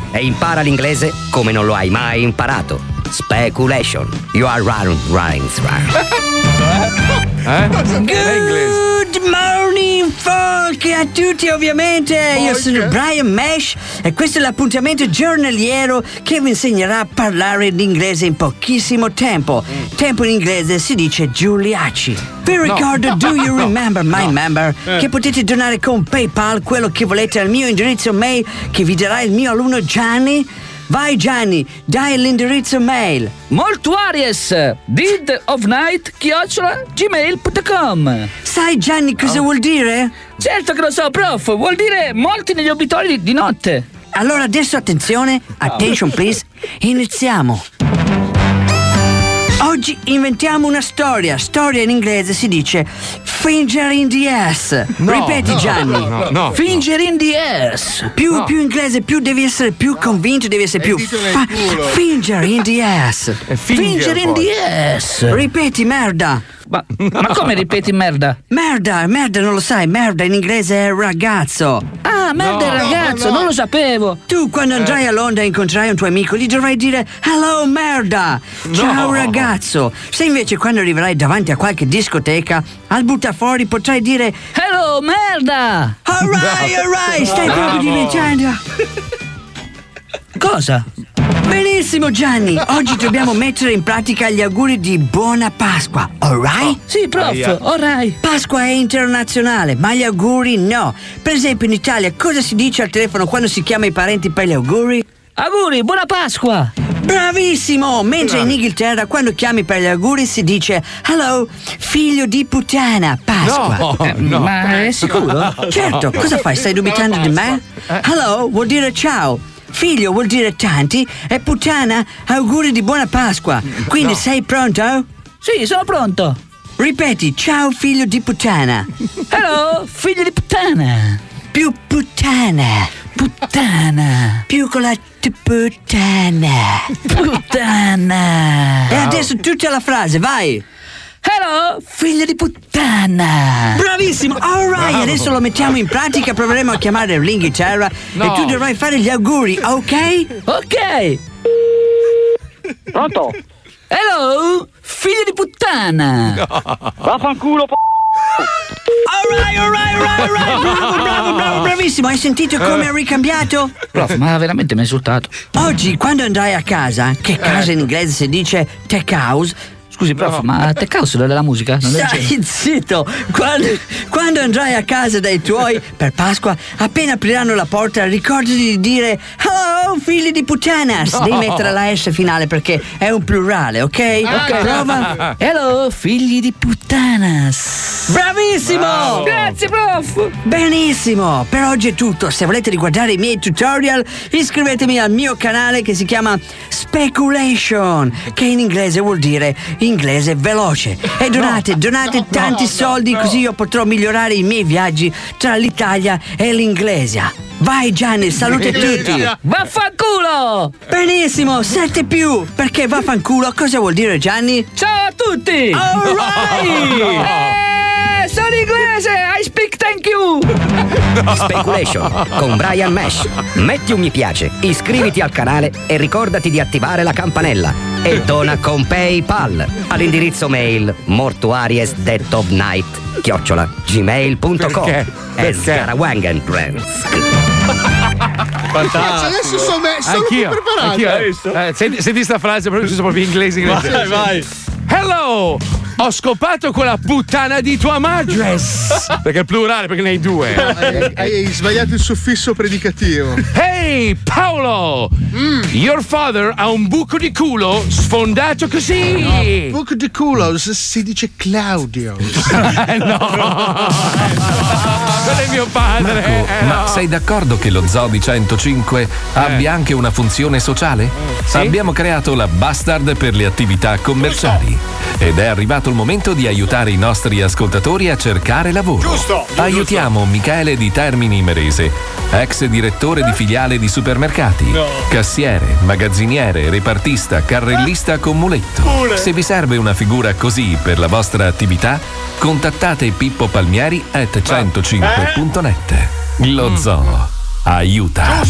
e impara l'inglese come non lo hai mai imparato. Speculation. You are run, rhymes, Eh? Good morning folk a tutti ovviamente io sono Brian Mesh e questo è l'appuntamento giornaliero che vi insegnerà a parlare l'inglese in pochissimo tempo tempo in inglese si dice Giuliacci vi No. ricordo do you remember my No. member Eh. che potete donare con PayPal quello che volete al mio indirizzo mail che vi darà il mio alunno Gianni vai Gianni dai l'indirizzo mail Mortuaries Deed of Night chiocciola gmail.com Sai Gianni cosa vuol dire? Certo che lo so, prof, vuol dire molti negli obitori di, di notte. Allora adesso attenzione, attention please, iniziamo. Oggi inventiamo una storia. Storia in inglese si dice finger in the ass. No, Ripeti no, Gianni. no, no. Finger in the ass. Più, No. più inglese, più devi essere più convinto, devi essere più fa- finger in the ass. finger in the ass. Ripeti merda. Ma, ma come ripeti merda? Merda, merda, non lo sai, merda in inglese è ragazzo. Ah, merda è ragazzo, non lo sapevo. Tu quando andrai a Londra e incontrerai un tuo amico gli dovrai dire Hello merda! Ciao No. ragazzo! Se invece quando arriverai davanti a qualche discoteca al buttafuori potrai dire Hello merda! Alright, alright, stai proprio diventando. Cosa? Benissimo Gianni, oggi dobbiamo mettere in pratica gli auguri di buona Pasqua, alright? Sì, prof, alright. Pasqua è internazionale, ma gli auguri no. Per esempio in Italia cosa si dice al telefono quando si chiama i parenti per gli auguri? Auguri, buona Pasqua! Bravissimo! Mentre in Inghilterra quando chiami per gli auguri si dice Hello, figlio di puttana, Pasqua. No, Eh, no. ma è sicuro? Certo, cosa fai? Stai dubitando di me? Hello vuol dire ciao. Figlio vuol dire tanti e puttana auguri di buona Pasqua. Quindi No. sei pronto? Sì, sono pronto. Ripeti, ciao figlio di puttana. Hello, figlio di puttana. Più puttana. Puttana. Più con la t- puttana. Puttana. E adesso tutta la frase, vai. Hello, figlio di puttana. Bravissimo, alright, Bravo. adesso lo mettiamo in pratica, proveremo a chiamare l'Inghilterra No. e tu dovrai fare gli auguri, ok? Ok. Pronto? Hello, figlio di puttana. Vaffanculo, p***o. Alright, alright, alright, alright, bravo, bravo, bravo, bravissimo, hai sentito come ha ricambiato? Prof, ma veramente mi ha insultato. Oggi quando andrai a casa, che casa in inglese si dice tech house, Scusi, prof, ma te causa della musica? Non Stai zitto! Quando, quando andrai a casa dai tuoi per Pasqua, appena apriranno la porta, ricordati di dire Hello, figli di puttanas! No. Devi mettere la S finale perché è un plurale, ok? Ok. Prova. Hello, figli di puttanas. Bravissimo! Bravo. Grazie, prof! Benissimo! Per oggi è tutto. Se volete riguardare i miei tutorial, iscrivetevi al mio canale che si chiama Speculation, che in inglese vuol dire inglese veloce. E donate, donate tanti soldi così io potrò migliorare i miei viaggi tra l'Italia e l'Inglesia. Vai Gianni, saluta tutti! Vaffanculo! Benissimo, 7 più! Perché vaffanculo cosa vuol dire Gianni? Ciao a tutti! Alright! Eh, inglese! I speak thank you! Speculation con Brian Mesh. Metti un mi piace, iscriviti al canale e ricordati di attivare la campanella. E dona con PayPal all'indirizzo mail mortuariesdeadofnight chiocciola gmail.com Perché? e Perché? Scarawangen Friends. Cazzo, adesso sono, me- sono più Anch'io, preparato. anch'io. Eh, senti, senti sta frase, però sono proprio inglese. inglese. Vai, vai. Hello, Ho scopato quella puttana di tua madre. Perché è plurale, perché ne hai due. Hai, hai sbagliato il suffisso predicativo. Hey Paolo! Your father ha un buco di culo sfondato così! Buco di culo si dice Claudio. no! Quello è mio padre! Marco, eh, ma no. sei d'accordo che lo Zoo di 105 abbia anche una funzione sociale? Abbiamo creato la Bastard per le attività commerciali ed è arrivato il momento di aiutare i nostri ascoltatori a cercare lavoro. Giusto, giusto. Aiutiamo Michele di Termini Imerese, ex direttore di filiale di supermercati, cassiere, magazziniere, repartista, carrellista con muletto. Pure. Se vi serve una figura così per la vostra attività, contattate Pippo Palmieri at 105.net. Lo zoo aiuta.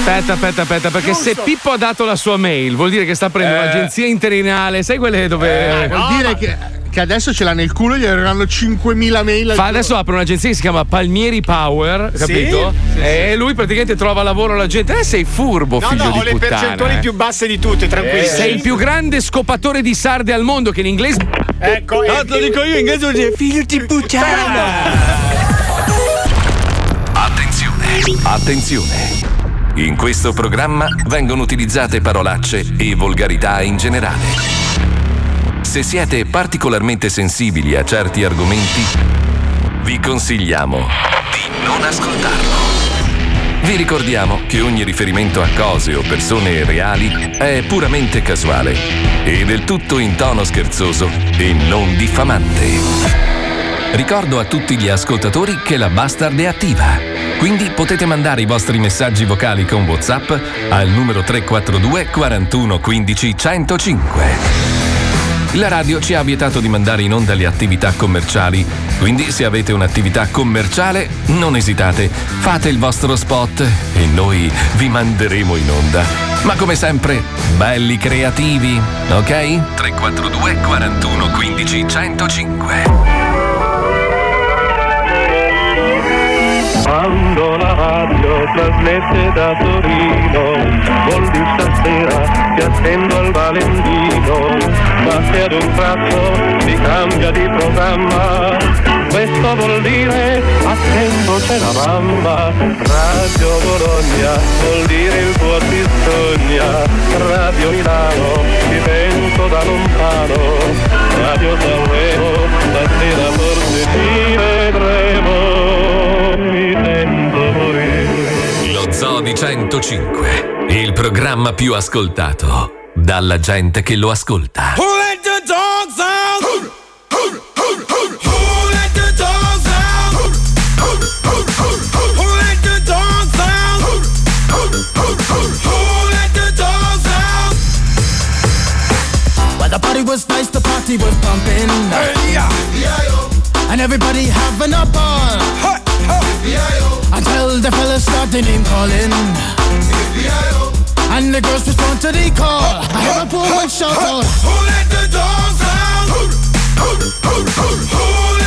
Aspetta, aspetta, aspetta, perché se Pippo ha dato la sua mail, vuol dire che sta prendendo Eh. un'agenzia interinale, sai quelle dove. Eh, vuol dire che, che adesso ce l'ha nel culo gli arriveranno 5.000 mail Fa, adesso apre un'agenzia che si chiama Palmieri Power, Sì? capito? Sì, sì. E lui praticamente trova lavoro alla gente. Eh, sei furbo, No, figlio no, di ho le percentuali eh. più basse di tutte, tranquilli. Sei il più grande scopatore di sarde al mondo che in inglese. Ecco, no, te lo dico io in inglese vuol dire figlio di puttana. Attenzione. In questo programma vengono utilizzate parolacce e volgarità in generale. Se siete particolarmente sensibili a certi argomenti, vi consigliamo di non ascoltarlo. Vi ricordiamo che ogni riferimento a cose o persone reali è puramente casuale e del tutto in tono scherzoso e non diffamante. Ricordo a tutti gli ascoltatori che la Bastard è attiva, quindi potete mandare i vostri messaggi vocali con WhatsApp al numero 342 41 15 105. La radio ci ha vietato di mandare in onda le attività commerciali, quindi se avete un'attività commerciale non esitate, fate il vostro spot e noi vi manderemo in onda. Ma come sempre, belli creativi, ok? 342 41 15 105. Quando la radio trasmette da Torino, vuol dire stasera ti attendo al Valentino, ma se ad un tratto si cambia di programma, questo vuol dire attento c'è la mamma, Radio Bologna vuol dire il tuo ti sogna, Radio Milano ti sento da lontano, Radio Sanremo stasera forse ci vedremo. Di 105, il programma più ascoltato dalla gente che lo ascolta. Who let the dogs out? Who let the dogs out? Who let the dogs out? Who let the dogs out? Well, the party was nice, the party was pumping. And everybody having a ball. Until the fellas started name calling. And the girls respond to the call. I hear a woman shout out. Who let the dogs out? Who let the dogs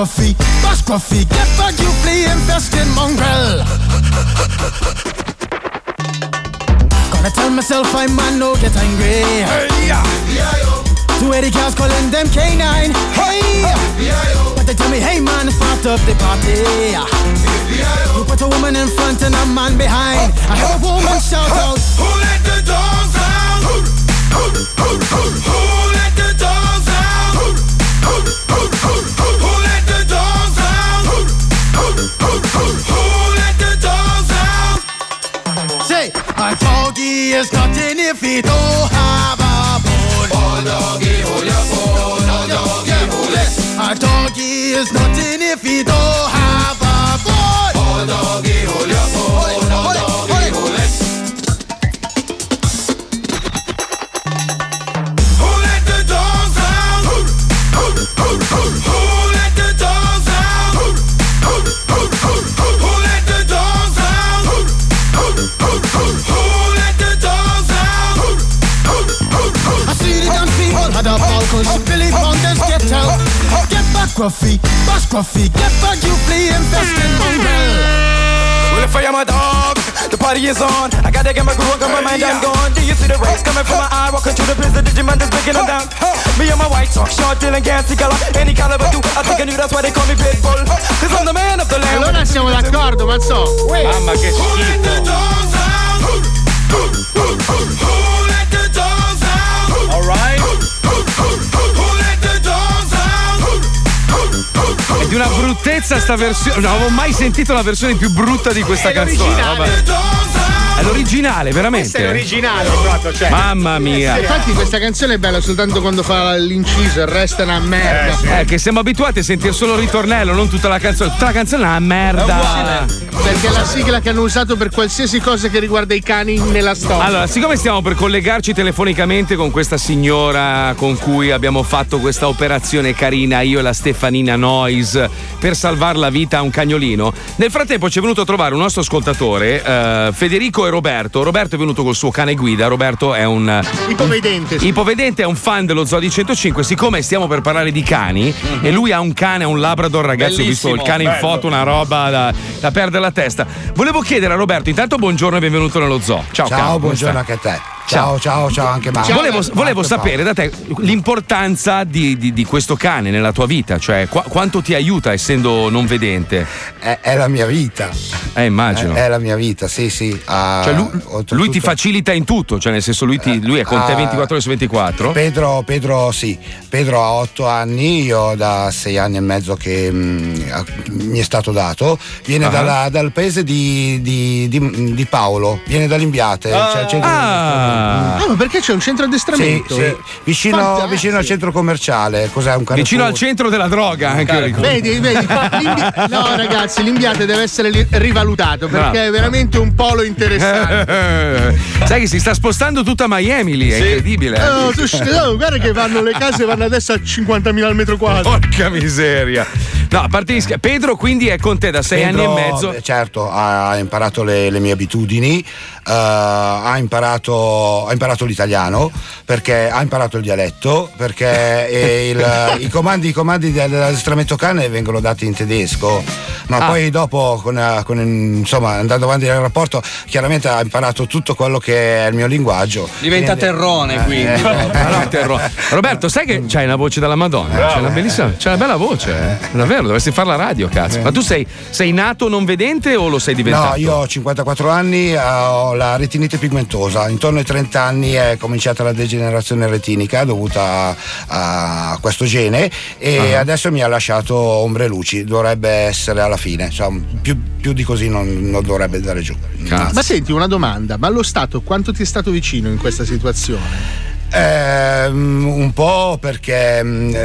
Get back, Gruffy, get back, you flea infested mongrel. Gonna tell myself I'm man, no get angry. Two eighty cows calling them canine. Hey, but they tell me, hey man, start up the party. You put a woman in front and a man behind. I hear a woman shout out. Who let the dogs out? Who who, who, who, who let the dogs out? Who, Who Who let the dogs out? Say, a doggy is nothing if he don't have a bone. Oh, doggy, hold your bone. It. A is nothing if he don't have a bone. Hold your bone. Scruffy, pas scruffy, get back you flea infested mongrel. Well, if I am a dog, the party is on. I gotta get my groove on, got my mind, I'm gone. Do you see the rays coming from my eye? Walking through the prison, Digimon is breaking them down. Me and my white talk, short, dealing, gassy color. Any caliber do, I think I knew that's why they call me Pitbull. Cause I'm the man of the land. Allora siamo d'accordo, ma so. Mamma che schifo. È di una bruttezza sta versione. Non avevo mai sentito la versione più brutta di questa È canzone. vabbè. È l'originale, veramente. Questo è l'originale proprio, cioè. Mamma mia. Infatti questa canzone è bella soltanto quando fa l'inciso, il resto è una merda. Eh, che siamo abituati a sentire solo il ritornello, non tutta la canzone. Tutta la canzone è una merda. Perché è la sigla che hanno usato per qualsiasi cosa che riguarda i cani nella storia. Allora, siccome stiamo per collegarci telefonicamente con questa signora con cui abbiamo fatto questa operazione carina, io e la Stefanina Nois, per salvare la vita a un cagnolino, nel frattempo ci è venuto a trovare un nostro ascoltatore, eh, Federico e Roberto. Roberto è venuto col suo cane guida, Roberto è un... Ipovedente. Ipovedente è un fan dello Zoo di 105, siccome stiamo per parlare di cani e lui ha un cane, ha un Labrador, ragazzi, ho visto il cane in bello. foto, una roba da, da perdere la testa. Volevo chiedere a Roberto, intanto buongiorno e benvenuto nello zoo. Ciao, Ciao, caro, buongiorno anche a te. Ciao, ciao, ciao anche Marco. volevo, volevo sapere da te l'importanza di, di- di questo cane nella tua vita, cioè qua- quanto ti aiuta essendo non vedente. È, è la mia vita. Eh, immagino. È, è la mia vita, sì, sì. Ah, Cioè, lui, lui ti facilita in tutto, cioè nel senso lui, ti- lui è con te Ah, 24 ore su 24. Pedro, Pedro sì, Pedro ha otto anni, io da sei anni e mezzo che mm, a- mi è stato dato, viene Ah. dalla- dal paese di, di- Paolo, viene dall'Imbiate, cioè il centro Ah. Ah, ma perché c'è un centro Sì, addestramento? sì, vicino, Fantastico. vicino al centro commerciale, cos'è un Carrefour? Vicino al centro della droga, anche io ricordo. Vedi, vedi, no ragazzi, l'imbiate deve essere rivalutato perché Bravo. è veramente un polo interessante. Sai che si sta spostando tutta Miami lì, è incredibile. eh. Oh, tu oh, guarda che vanno le case vanno adesso a 50.000 al metro quadro. Porca miseria. No, a parte gli scher- Pedro quindi è con te da sei Pedro, anni e mezzo. Certo, ha imparato le, le mie abitudini, ha, imparato, ha imparato l'italiano, perché ha imparato il dialetto, perché eh, il- i comandi, i comandi dell'addestramento cane vengono dati in tedesco, ma Ah. poi dopo, con, eh, con, insomma, andando avanti nel rapporto, chiaramente ha imparato tutto quello che è il mio linguaggio. Diventa Quindi- terrone, eh, quindi. eh, no, Roberto, sai che c'hai una voce dalla Madonna? C'hai una bellissima, c'hai una bella voce, eh. davvero, dovresti fare la radio, cazzo. Ma tu sei, sei nato non vedente o lo sei diventato? No, io ho 54 anni, eh, ho la retinite pigmentosa. Intorno ai 30 anni è cominciata la degenerazione retinica dovuta a, a questo gene e Ah. adesso mi ha lasciato ombre e luci. Dovrebbe essere alla fine, cioè, più, più di così non, non dovrebbe dare giù. Ma senti, una domanda, ma lo Stato quanto ti è stato vicino in questa situazione? Ehm, un po' perché mm, eh,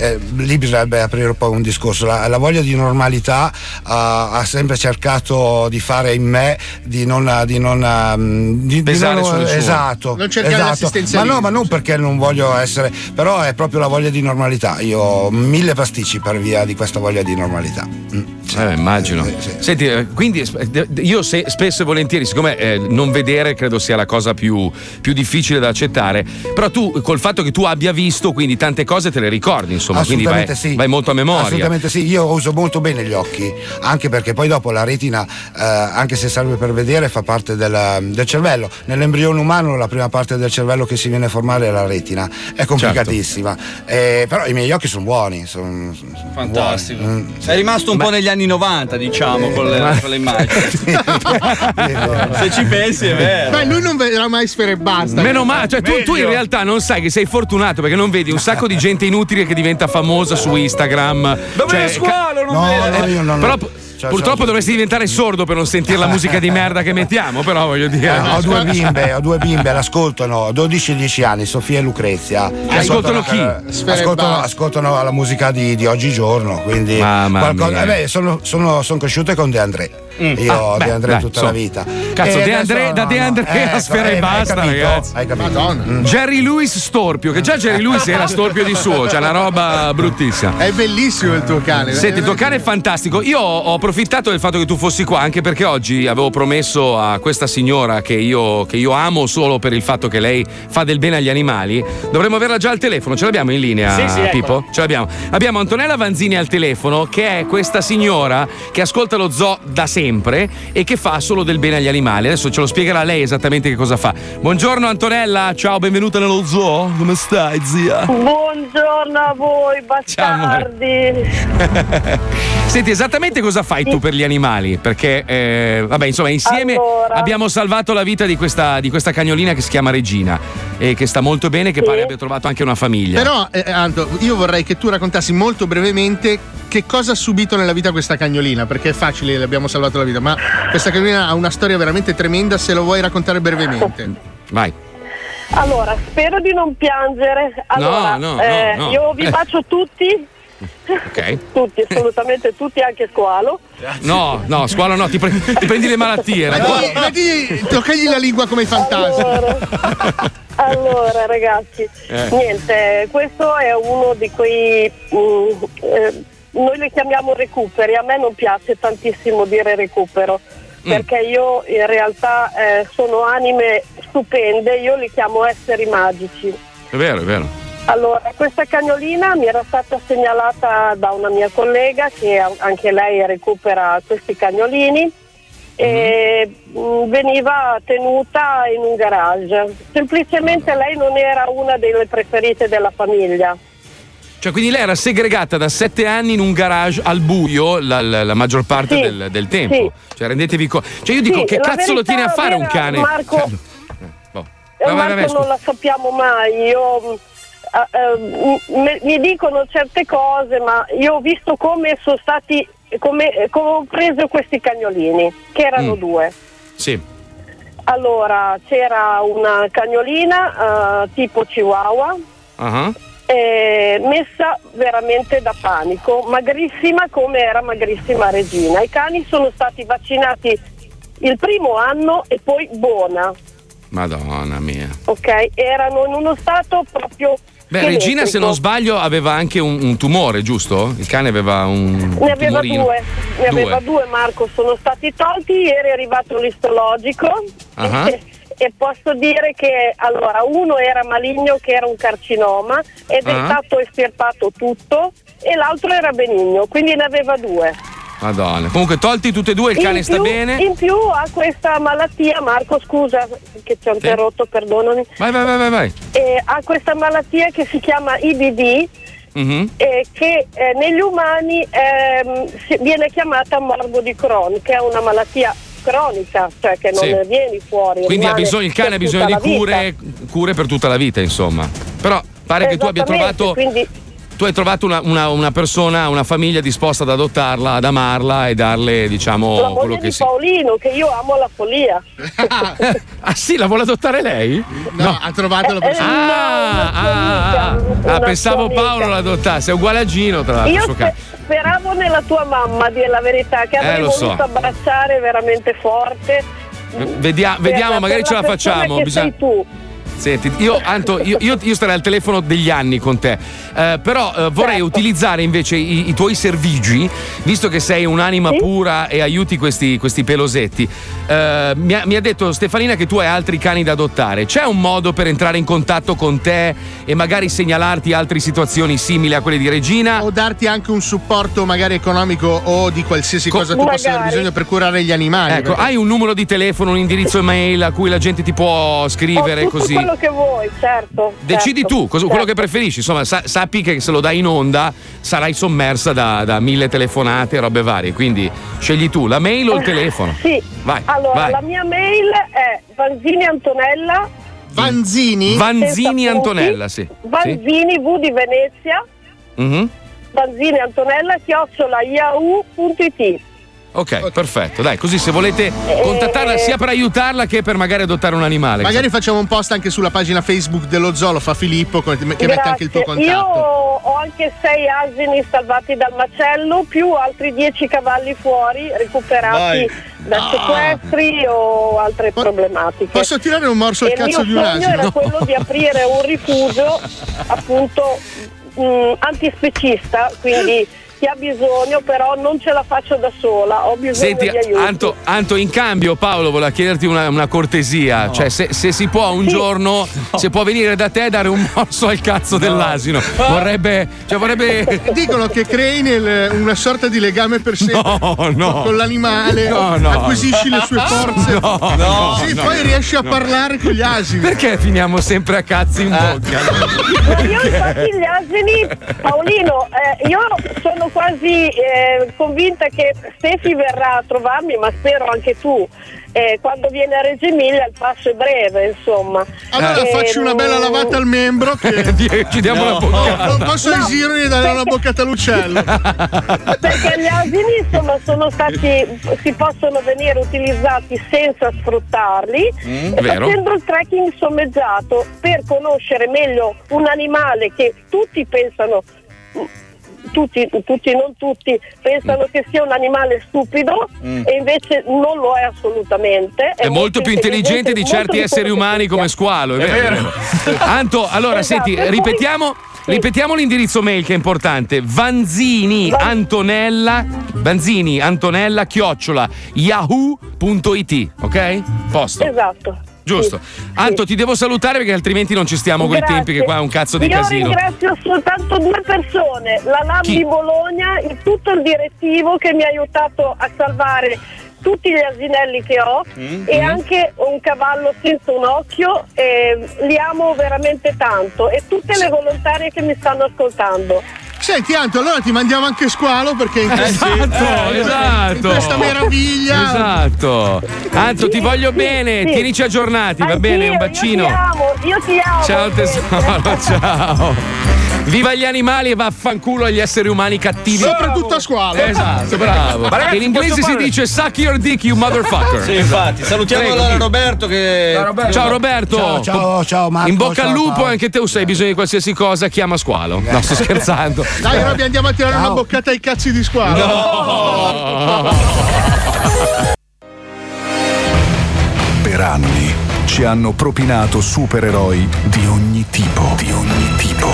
eh, lì bisognerebbe aprire poi un discorso. La, la voglia di normalità ah, ha sempre cercato di fare in me di non. Di non mm, di, di Pesare non- sul suo. esatto, Non cercare esatto. Ma no, ma non perché non voglio essere, però è proprio la voglia di normalità. Io ho mille pasticci per via di questa voglia di normalità. Mm. Eh, immagino. Senti, eh, quindi eh, io se- spesso e volentieri, siccome eh, non vedere credo sia la cosa più, più difficile da accettare, però tu col fatto che tu abbia visto, quindi tante cose te le ricordi, insomma, quindi vai, Assolutamente sì. vai molto a memoria. Assolutamente sì, io uso molto bene gli occhi, anche perché poi dopo la retina, eh, anche se serve per vedere, fa parte del, del cervello. Nell'embrione umano la prima parte del cervello che si viene a formare è la retina, è complicatissima. Certo. Eh, però i miei occhi sono buoni. Sono, Fantastico. buoni. Mm. Sei rimasto un po' negli anni 90, diciamo, con le, con le immagini. Se ci pensi, è vero. Beh, lui non vedrà mai sfere e basta. Meno male, cioè tu, tu in realtà non sai che sei fortunato perché non vedi un sacco di gente inutile che diventa famosa su Instagram. Dove Cioè, è squalo? Non No, vedo. no, io non- Però Ciao, purtroppo ciao. dovresti diventare sordo per non sentire la musica di merda che mettiamo, però voglio dire. Eh, ho due bimbe, ho due bimbe, l'ascoltano, 12 e 10 anni, Sofia e Lucrezia. Che ascoltano chi? eh, Sfere e Ascoltano, ascoltano la musica di, di oggigiorno, quindi Mamma qualcosa. mia. eh beh, sono, sono, sono cresciute con De André. Mm. Io Ah, De André dai, tutta insomma. la vita. Cazzo, De André, no, da De no, André a ecco, sfera eh, e hai basta, capito, ragazzi. Hai capito. Madonna. Jerry Lewis Storpio, che già Jerry Lewis era storpio di suo, c'è una roba bruttissima. È bellissimo il tuo cane. Senti, il tuo cane è fantastico. Io ho approfittato del fatto che tu fossi qua, anche perché oggi avevo promesso a questa signora che io, che io amo solo per il fatto che lei fa del bene agli animali. Dovremmo averla già al telefono. Ce l'abbiamo in linea, Sì, sì, eccola. Pippo? Ce l'abbiamo. Abbiamo Antonella Vanzini al telefono, che è questa signora che ascolta lo zoo da sempre e che fa solo del bene agli animali. Adesso ce lo spiegherà lei esattamente che cosa fa. Buongiorno Antonella, ciao, benvenuta nello zoo. Come stai, zia? Buongiorno a voi, bastardi. Senti, esattamente cosa fai tu per gli animali? Perché, eh, vabbè, insomma, insieme Allora. abbiamo salvato la vita di questa, di questa cagnolina che si chiama Regina e che sta molto bene, che pare abbia trovato anche una famiglia. Però, eh, Anto, io vorrei che tu raccontassi molto brevemente che cosa ha subito nella vita questa cagnolina, perché è facile, le abbiamo salvato la vita, ma questa cagnolina ha una storia veramente tremenda, se lo vuoi raccontare brevemente. Vai. Allora, spero di non piangere. Allora, no, no, eh, no. io vi Eh. bacio tutti, Ok. tutti, assolutamente tutti, anche Squalo. No, no, squalo no, ti, pre- ti prendi le malattie, Ma toccagli la lingua come i fantasmi. Allora, ragazzi, Eh. niente, questo è uno di quei. mm, eh, noi le chiamiamo recuperi, a me non piace tantissimo dire recupero. Mm. Perché io in realtà eh, sono anime stupende, io li chiamo esseri magici. È vero, è vero. Allora, questa cagnolina mi era stata segnalata da una mia collega che anche lei recupera questi cagnolini e mh, veniva tenuta in un garage. Semplicemente lei non era una delle preferite della famiglia. Cioè, quindi lei era segregata da sette anni in un garage al buio la, la- la maggior parte Sì, del, del tempo. Cioè, rendetevi conto. Cioè, io dico, Sì, che cazzo lo tiene a fare un cane? Marco, Cioè, boh. Eh, Vai, vai, vai, Marco non la sappiamo mai. Io, eh, eh, mi dicono certe cose, ma io ho visto come sono stati, come, eh, come ho preso questi cagnolini, che erano Mm. due. Sì. Allora, c'era una cagnolina eh, tipo chihuahua, Ah. Eh, messa veramente da panico, magrissima come era magrissima Regina. I cani sono stati vaccinati il primo anno e poi buona, Madonna mia. ok? Erano in uno stato proprio. Beh, Regina, se non sbaglio, aveva anche un, un tumore, giusto? Il cane aveva un. Ne aveva tumorino. due, ne aveva Due. due Marco, sono stati tolti, ieri è arrivato l'istologico Ah. e, posso dire che allora uno era maligno che era un carcinoma ed è Ah. stato estirpato tutto e l'altro era benigno, quindi ne aveva due. Madonna. Comunque, tolti tutti e due, il cane in sta più, bene. In più ha questa malattia, Marco scusa che ti ho interrotto, perdonami, Vai, vai, vai, vai. vai. Eh, ha questa malattia che si chiama IBD Mhm. eh, che eh, negli umani ehm, viene chiamata morbo di Crohn, che è una malattia cronica, cioè che non Sì. vieni fuori. Quindi bisogno, il cane ha bisogno di cure, cure per tutta la vita, insomma. Però pare che tu abbia trovato. quindi Tu hai trovato una, una- una persona, una famiglia disposta ad adottarla, ad amarla e darle, la diciamo, quello moglie che di si. Paolino, che io amo la follia. Ah, sì, la vuole adottare lei? No, ha trovato la persona. Ah, ah, ah, ah, pensavo Paolo l'adottasse, è uguale a Gino, tra l'altro. Io suo cane. spe- speravo nella tua mamma, a dire la verità, che avrei Eh, lo so. voluto abbracciare veramente forte. Vedia- Per- vediamo, per magari la ce la facciamo. Che bisogna- sei tu. Senti, io, Anto, io, io- io starei al telefono degli anni con te, eh, però eh, vorrei Certo. utilizzare invece i, i tuoi servigi, visto che sei un'anima pura e aiuti questi, questi pelosetti. Eh, mi, ha, mi ha detto Stefanina che tu hai altri cani da adottare. C'è un modo per entrare in contatto con te e magari segnalarti altre situazioni simili a quelle di Regina? O darti anche un supporto magari economico o di qualsiasi cosa tu possa aver Magari. bisogno per curare gli animali. Ecco, perché- hai un numero di telefono, un indirizzo email a cui la gente ti può scrivere così? Quello che vuoi, certo. Decidi certo, tu cosa- quello che certo. preferisci. Insomma, sa- sappi che se lo dai in onda sarai sommersa da, da mille telefonate e robe varie. Quindi scegli tu la mail o il telefono. Sì. Vai. Allora, vai. la mia mail è Vanzini Antonella. Vanzini? Vanzini. Antonella, sì. sì. Vanzini V di Venezia. Mhm. Vanzini Antonella chiocciola yahoo.it. Ok, perfetto. Dai, così se volete contattarla sia per aiutarla che per magari adottare un animale. Magari facciamo un post anche sulla pagina Facebook dello zoo, lo fa Filippo, che mette anche il tuo Grazie. Io contatto. ho anche sei asini salvati dal macello, più altri dieci cavalli fuori recuperati Vai. da sequestri o altre problematiche. Posso tirare un morso al cazzo il di mio un sogno asino? era quello di aprire un rifugio appunto mh, antispecista, quindi chi ha bisogno però non ce la faccio da sola, ho bisogno Senti, di aiuto. Anto, Anto, in cambio Paolo voleva chiederti una, una cortesia, cioè se, se si può un giorno, se può venire da te a dare un morso al cazzo dell'asino, vorrebbe, cioè vorrebbe... Dicono che crei nel- una sorta di legame per sempre No, no. con l'animale, No, no. acquisisci le sue forze, No, no, sì, no. poi riesci a parlare con gli asini. Perché finiamo sempre a cazzi in bocca? Ma io infatti gli asini, Paolino, eh, io sono quasi eh, convinta che Stefi verrà a trovarmi, ma spero anche tu. eh, quando viene a Reggio Emilia il passo è breve, insomma. Allora Eh, faccio una bella lavata al membro che ci diamo No. una boccata. Non posso No. esirmi e dare una boccata all'uccello. Perché gli asini insomma sono stati, si possono venire utilizzati senza sfruttarli Mm, e vero. facendo il trekking sommeggiato per conoscere meglio un animale che tutti pensano tutti, tutti, non tutti, pensano che sia un animale stupido Mm. e invece non lo è assolutamente. È molto più intelligente di certi esseri umani come Squalo, è È vero. vero. Anto, allora Esatto, senti, e poi- ripetiamo, ripetiamo l'indirizzo mail che è importante. Vanzini Antonella Vanzini Antonella chiocciola yahoo.it, ok? Posto. Esatto. Giusto. Anto, ti devo salutare perché altrimenti non ci stiamo coi Grazie. tempi che qua è un cazzo di Io casino. ringrazio soltanto due persone, la LAB Chi? di Bologna, il tutto il direttivo che mi ha aiutato a salvare tutti gli asinelli che ho Mm, e mm. anche un cavallo senza un occhio, e li amo veramente tanto e tutte le volontarie che mi stanno ascoltando. Senti Anto, allora ti mandiamo anche squalo perché in questa, Esatto, eh, esatto. in questa meraviglia. Esatto. Anto, ti voglio bene, Sì. tienici aggiornati, va bene? Un Io bacino. ti amo, io ti amo. Ciao tesoro, ciao. Viva gli animali e vaffanculo agli esseri umani cattivi. Soprattutto a squalo. Esatto, bravo. Ragazzi, in inglese si dice suck your dick, you motherfucker. Sì, infatti. Salutiamo Prego, allora? Roberto che. Ciao, Roberto. Ciao Roberto. Ciao, ciao, ciao, Marco, In bocca al ciao, lupo, Paolo. anche te se hai bisogno di qualsiasi cosa, chiama squalo. No, sto scherzando. Dai, Robby, andiamo a tirare una boccata ai cazzi di squalo. Per anni ci hanno propinato supereroi di ogni tipo, di ogni tipo.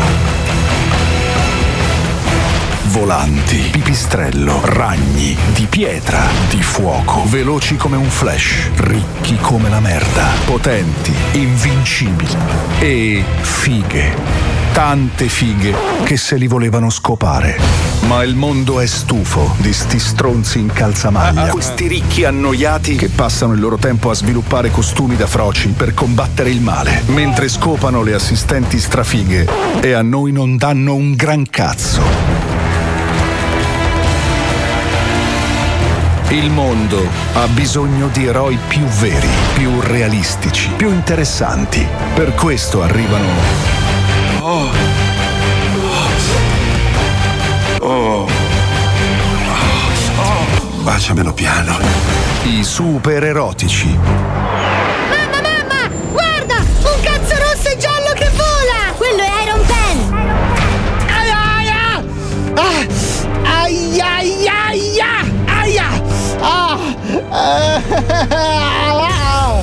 Volanti, pipistrello, ragni, di pietra, di fuoco, veloci come un flash, ricchi come la merda, potenti, invincibili e fighe. Tante fighe che se li volevano scopare. Ma il mondo è stufo di sti stronzi in calzamaglia. Questi ricchi annoiati che passano il loro tempo a sviluppare costumi da froci per combattere il male, mentre scopano le assistenti strafighe e a noi non danno un gran cazzo. Il mondo ha bisogno di eroi più veri, più realistici, più interessanti. Per questo arrivano Oh. Oh. Baciamelo piano. I super erotici. Mamma, mamma! Guarda! Un cazzo rosso e giallo che vola! Quello è Iron Pen! Aia, aia! Ah, aia, aia, aia! Aia! Ah!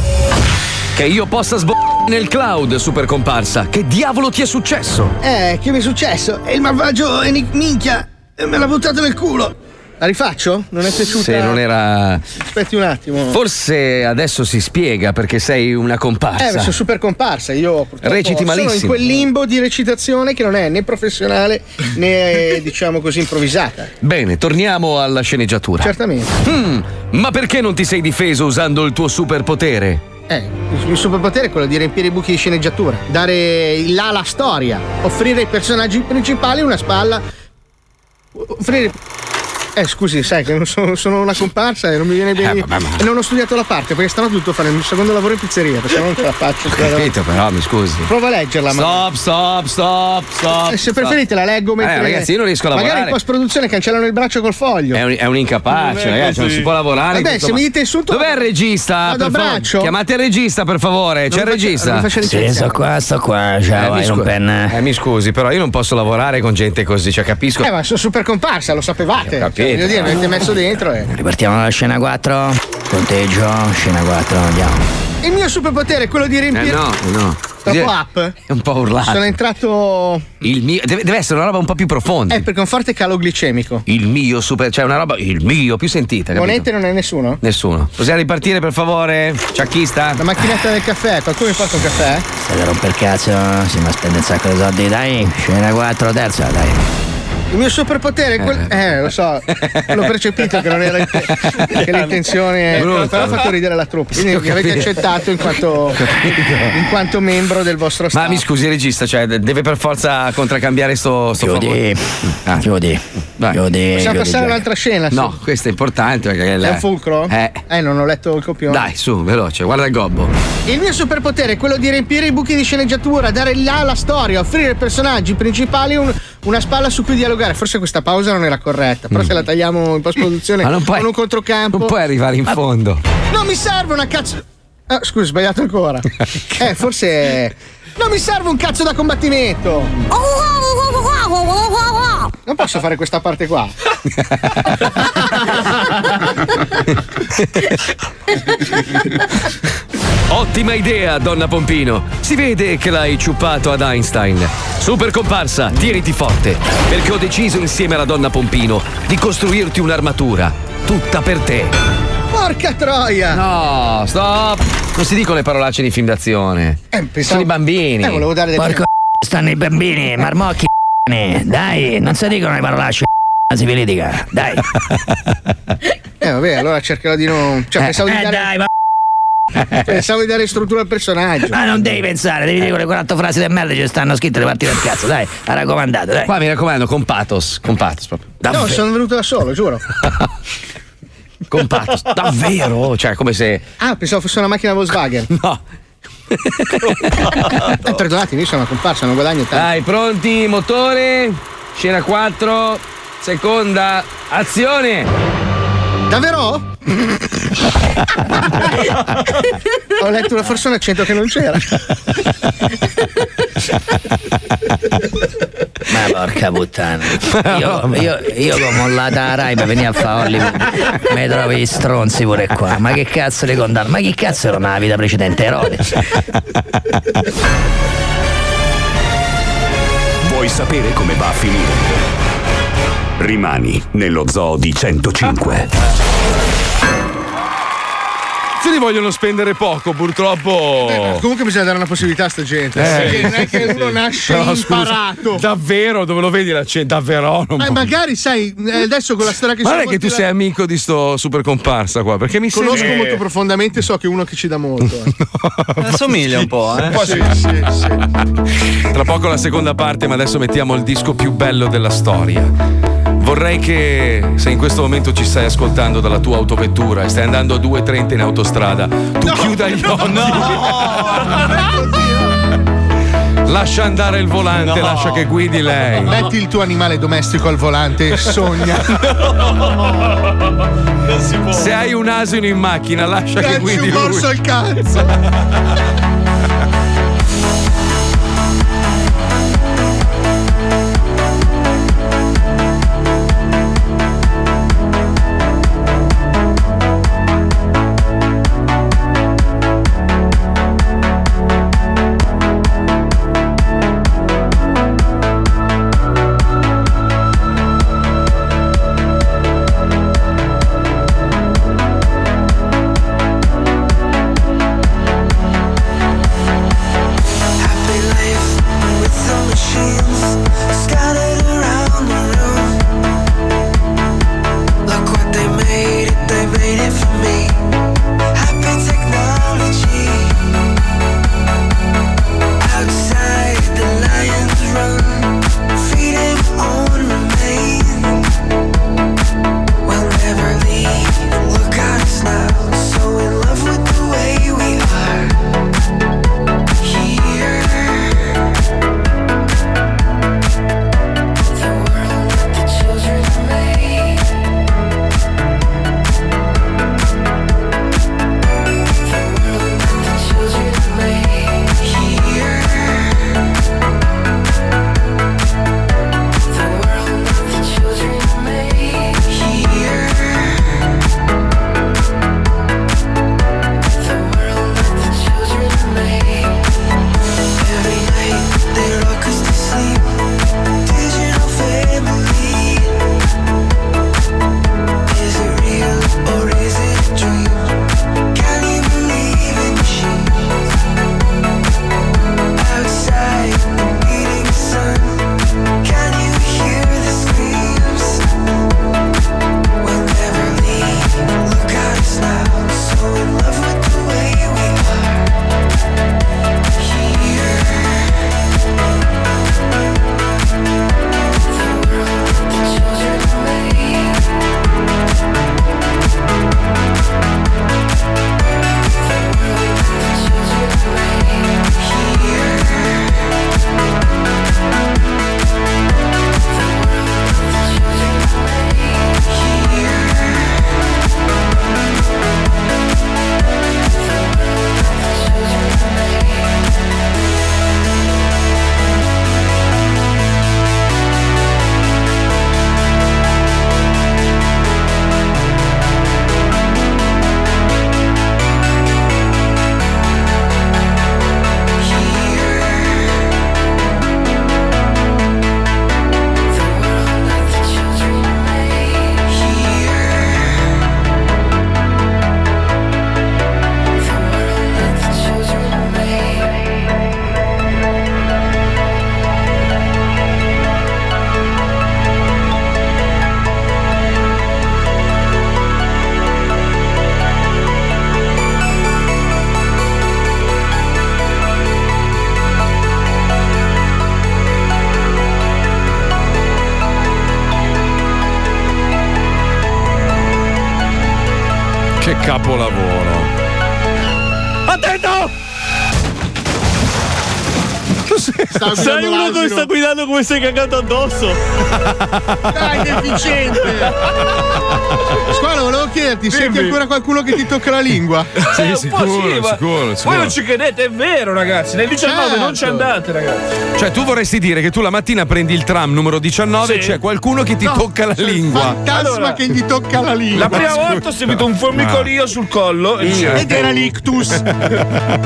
Che io possa sboccare nel cloud, super comparsa. Che diavolo ti è successo? Eh, che mi è successo? E il malvagio Enic minchia eh, me l'ha buttato nel culo. La rifaccio? Non è piaciuta? Se non era. Aspetti un attimo. Forse adesso si spiega perché sei una comparsa. Eh, sono super comparsa. Io purtroppo Reciti sono in malissimo. quel limbo di recitazione che non è né professionale né, diciamo così, improvvisata. Bene, torniamo alla sceneggiatura. Certamente. Hmm, ma perché non ti sei difeso usando il tuo superpotere? Eh, il superpotere è quello di riempire i buchi di sceneggiatura, dare il là alla storia, offrire ai personaggi principali una spalla. Offrire. Eh, scusi, sai che non sono, sono una comparsa e non mi viene bene. Eh, vabbè, ma- E non ho studiato la parte perché stanotte ho dovuto fare il mio secondo lavoro in pizzeria, perché non ce la faccio. Ho capito, però, mi scusi. Prova a leggerla, ma. Stop, stop, stop, stop. Eh, se stop. preferite la leggo mentre. Eh, ragazzi, io non riesco a lavorare. Magari in post produzione cancellano il braccio col foglio. È un, è un incapace, Non è ragazzi, non si può lavorare. Vabbè, se mi mo- dite il sunto- Dov'è il regista? Vado a braccio? Chiamate il regista, per favore. C'è il mi regista? non mi faccia Sì, sto qua, sto qua. Ciao, mi Iron scu- eh, mi scusi, però io non posso lavorare con gente così, cioè capisco. Eh, ma sono super comparsa, lo sapevate. Ho capito. Voglio dire, avete messo dentro e. Ripartiamo dalla scena 4. Conteggio, scena 4, andiamo. Il mio superpotere è quello di Eh riempire. no, no. Troppo up? È un po' urlato. Sono entrato. Il mio, deve, deve essere una roba un po' più profonda. Eh, perché ho un forte calo glicemico. Il mio super, cioè una roba, il mio più sentita? Monete non è nessuno? Nessuno. Possiamo ripartire per favore? Ciacchista? La macchinetta del caffè, qualcuno mi porta un caffè? State a romper cazzo, si mi spende un sacco di soldi, dai. Scena 4, terza, dai. Il mio superpotere è quello. Eh, lo so, l'ho percepito che non era che l'intenzione. Brutto. Però ha fatto ridere la truppa. Quindi mi avete accettato in quanto, in quanto membro del vostro staff. Ma mi scusi, regista, cioè de- deve per forza contraccambiare sto, sto Chiudi. favore. Chiudi. Vai. Chiudi. Possiamo chiudi passare all'altra scena? No, questo è importante perché È un fulcro? Eh. Eh, non ho letto il copione. Dai, su, veloce, guarda il gobbo. Il mio superpotere è quello di riempire i buchi di sceneggiatura, dare là alla storia, offrire ai personaggi principali un- una spalla su cui dialogare. Forse questa pausa non era corretta, però se la tagliamo in post-produzione Mm. Ma non puoi- con un controcampo. Non puoi arrivare in fondo. Non mi serve una cazzo. Ah, scusa, sbagliato ancora. eh, forse. Non mi serve un cazzo da combattimento! Non posso fare questa parte qua. Ottima idea, donna Pompino. Si vede che l'hai ciuppato ad Einstein. Super comparsa, tieniti forte, perché ho deciso insieme alla donna Pompino di costruirti un'armatura. Tutta per te. Porca troia! No, stop! Non si dicono le parolacce nei film d'azione. Eh, pensavo- Sono i bambini. Eh, volevo dare del Porco stanno i bambini, marmocchi. Dai, non si dicono le parolacce. Si vi litiga, dai. Eh, vabbè, allora cercherò di non. Cioè, pensavo di eh, dare. dai, ma. Pensavo di dare struttura al personaggio. Ma non devi pensare, devi dire quelle 40 frasi di merda che ci stanno scritte le parti del cazzo, dai, ha raccomandato, dai. Qua mi raccomando, con pathos, con pathos proprio. No, Davvero. sono venuto da solo, giuro. Con pathos, davvero? Cioè, come se. Ah, pensavo fosse una macchina Volkswagen. No. Eh, perdonatemi, io sono una comparsa, non guadagno tanto. Dai, pronti, motore, scena 4, seconda, azione! Davvero? Ho letto una- forse un accento che non c'era. Ma porca puttana. Io, io, io che ho mollata la Rai per venire a fare Hollywood. Mi trovo gli stronzi pure qua. Ma che cazzo li condanno? Ma chi cazzo era nella vita precedente? Erode. Vuoi sapere come va a finire? Rimani nello zoo di 105. Se li vogliono spendere poco, purtroppo. Eh, ma comunque bisogna dare una possibilità a sta gente. Eh, Perché non è che sì, uno sì. nasce Però, scusa, imparato. davvero, dove lo vedi l'accento? Davvero? Non Ma può- magari, sai, eh, adesso con la storia che Ma non è che tu sei amico di sto super comparsa qua, perché mi Conosco sembra. molto profondamente, so che è uno che ci dà molto. eh. Assomiglia un po', eh. Sì, sì, sì. Tra poco la seconda parte, ma adesso mettiamo il disco più bello della storia. Vorrei che se in questo momento ci stai ascoltando dalla tua autovettura e stai andando a 2.30 in autostrada, tu chiuda gli occhi. Lascia andare il volante, No. lascia che guidi lei. Metti il tuo animale domestico al volante e sogna. Se hai un asino in macchina, lascia che Dacci guidi lui. morso al cazzo. capolavoro. Sei guidando uno che sta guidando come sei cagato addosso. Dai, deficiente! Squalo, volevo chiederti, senti Dimmi. ancora qualcuno che ti tocca la lingua? Eh, un po' sì, ma Voi non ci credete, è vero, ragazzi. Nel 19 non ci Certo. andate, ragazzi. Cioè, tu vorresti dire che tu la mattina prendi il tram numero 19 e Sì. c'è qualcuno che ti No, tocca la lingua. fantasma Allora, che gli tocca la lingua. La prima volta ho sentito un formicolio sul collo e dicevo- Ed era l'ictus.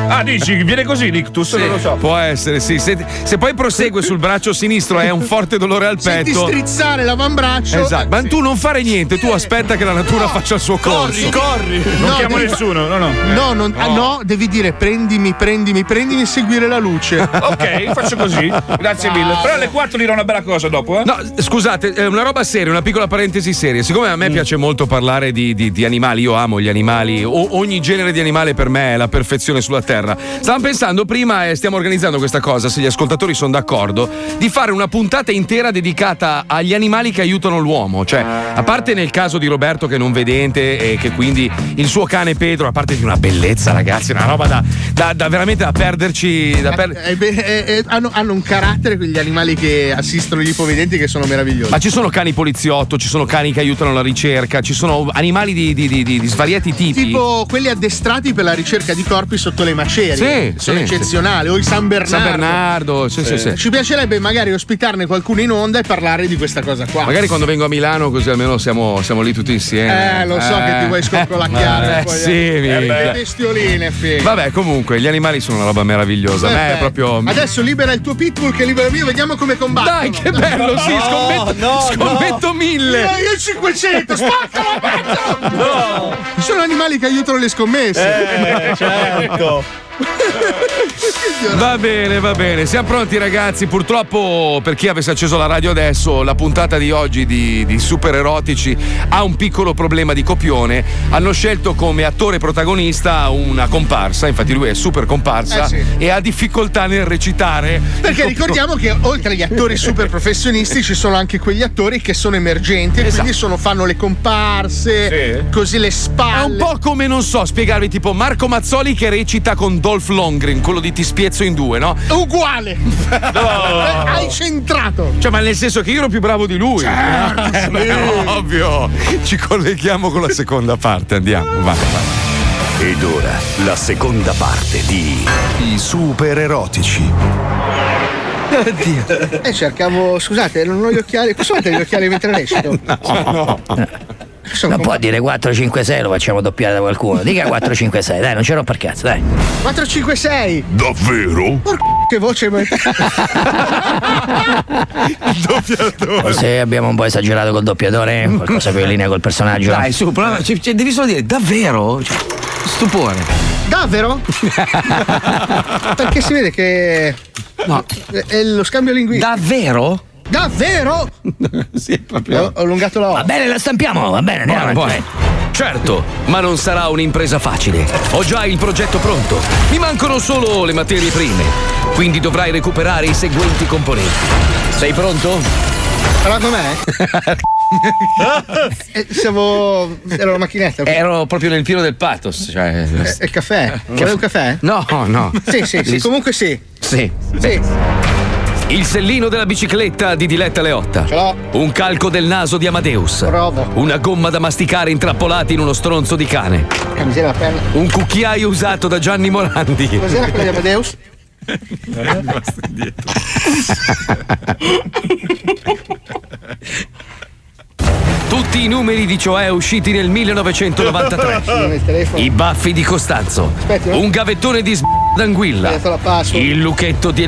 Ah, dici, viene così l'ictus? Non lo so. Può essere, sì. Se, se poi prosegue sul braccio sinistro e hai un forte dolore al Senti petto. strizzare l'avambraccio. Esatto, ma tu non fare niente, tu aspetta che la natura faccia il suo corso. Corri, Non No, chiamo devi- nessuno, no, no. No, non- ah, no, devi dire prendimi, prendimi, prendimi e seguire la luce. Ok, faccio così. Grazie mille. Però alle 4 dirò una bella cosa dopo, eh? No, scusate, è una roba seria, una piccola parentesi seria. Siccome a me Mm. piace molto parlare di, di- di animali, io amo gli animali, o- ogni genere di animale per me è la perfezione sulla terra. Stavamo pensando prima e stiamo organizzando questa cosa, se gli ascoltatori sono d'accordo, di fare una puntata intera dedicata agli animali che aiutano l'uomo. Cioè, a parte nel caso di Roberto che è non vedente e che quindi il suo cane Pedro, a parte di una bellezza, ragazzi, una roba da, da- da veramente da perderci. Da per- Eh, beh, eh, eh, hanno, hanno un carattere quegli animali che assistono gli ipovedenti che sono meravigliosi. Ma ci sono cani poliziotto, ci sono cani che aiutano la ricerca, ci sono animali di, di- di- di- di svariati tipi. Tipo quelli addestrati per la ricerca di corpi sotto le macerie. Sì, sono sì, eccezionali. O i San Bernardo. San Bernardo, sì, sì, sì. Ci piacerebbe magari ospitarne qualcuno in onda e parlare di questa cosa qua. Magari quando vengo a Milano così almeno siamo, siamo lì tutti insieme. Eh, lo so che ti vuoi sconcolacchiare. Eh, poi, sì, eh, mica. le bestioline, figa. Vabbè, comunque, gli animali sono una roba meravigliosa. Perfetto. proprio. Adesso libera il tuo pitbull che libera il mio, vediamo come combattono. Dai, che bello, sì, scommetto, scommetto mille. Io, io 500, spaccalo, pezzo! No! Ci sono animali che aiutano le scommesse. Eh, certo. Va bene, va bene. Siamo pronti, ragazzi. Purtroppo, per chi avesse acceso la radio adesso, la puntata di oggi di, di Super Erotici ha un piccolo problema di copione. Hanno scelto come attore protagonista una comparsa. Infatti, lui è super comparsa Eh sì. e ha difficoltà nel recitare. Perché ricordiamo che oltre agli attori super professionisti ci sono anche quegli attori che sono emergenti e quindi sono- fanno le comparse, così le spalle. È un po' come, non so, spiegarvi tipo Marco Mazzoli che recita con Dolph Lundgren, quello di Ti spiezzo in due, no? Uguale! Eh, Hai centrato! Cioè, ma nel senso che io ero più bravo di lui. Certo, Eh, sì. beh, ovvio. Ci colleghiamo con la seconda parte, andiamo. Vai, vai. Ed ora la seconda parte di I super erotici. Eh, cercavo. Scusate, non ho gli occhiali. Posso mettere gli occhiali mentre recito? No. Non può dire 4-5-6, lo facciamo doppiare da qualcuno. Dica 4-5-6, dai, non c'è romper cazzo, dai. 456! Davvero? Che voce Se abbiamo un po' esagerato col doppiatore, qualcosa più in linea col personaggio. Dai, su, prova, cioè, cioè, devi solo dire davvero? Cioè, stupore. Davvero? Perché si vede che. No. È lo scambio linguistico. Davvero? Davvero? sì, proprio. Ho, ho allungato la O. Va bene, la stampiamo, va bene, andiamo Buono, avanti. Certo, ma non sarà un'impresa facile. Ho già il progetto pronto. Mi mancano solo le materie prime. Quindi dovrai recuperare i seguenti componenti. Sei pronto? Parla con me? Eh, siamo. Era la macchinetta. Ero proprio nel pieno del pathos. Cioè... Eh, il caffè? Vuoi un caffè? No, no. Sì, sì, sì, comunque sì. Sì. Sì. Il sellino della bicicletta di Diletta Leotta. Ce l'ho. Un calco del naso di Amadeus. Provo. Una gomma da masticare intrappolata in uno stronzo di cane. Che miseria la penna. Un cucchiaio usato da Gianni Morandi. Cos'era quella di Amadeus? Tutti i numeri di Cioè usciti nel 1993. Nel telefono. I baffi di Costanzo. Aspetti, no? Un gavettone di s- d'anguilla. Il lucchetto di.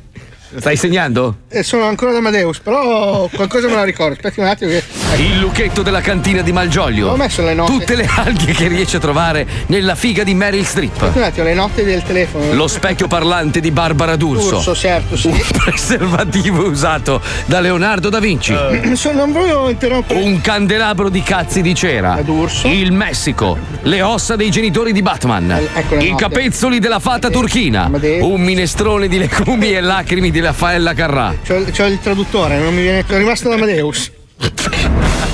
Stai segnando? Eh, sono ancora da Amadeus, però qualcosa me la ricordo. Aspetti un attimo che. Il lucchetto della cantina di Malgioglio. Ho messo le note. Tutte le alghe che riesce a trovare nella figa di Meryl Streep. Aspetti un attimo, le note del telefono. Lo specchio parlante di Barbara D'Urso. Urso, certo, sì. Un preservativo usato da Leonardo da Vinci. So- non voglio interrompere. Un candelabro di cazzi di cera. Il Messico. Le ossa dei genitori di Batman. ecco le I note. capezzoli della fata turchina. Un minestrone di legumi e lacrime di Raffaella Carrà. C'ho, c'ho il traduttore, non mi viene. Sono rimasto da Amadeus.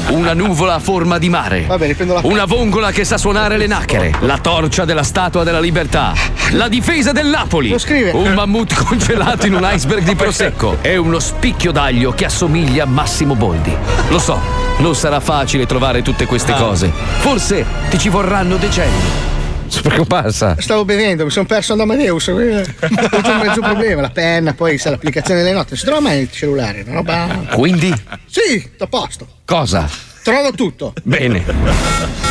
Una nuvola a forma di mare. Vabbè, riprendo la Una vongola che sa suonare le nacchere. La torcia della Statua della Libertà. La difesa del Napoli. Lo scrive. Un mammut congelato in un iceberg di prosecco. E uno spicchio d'aglio che assomiglia a Massimo Boldi. Lo so, non sarà facile trovare tutte queste Ah. cose. Forse ti ci vorranno decenni. Super comparsa. Stavo bevendo, mi sono perso ad Amadeus. eh. Ho avuto un mezzo problema, la penna, poi sa l'applicazione delle note. Si trova mai il cellulare, una roba. Quindi? Sì, a posto. Cosa? Trovo tutto. Bene.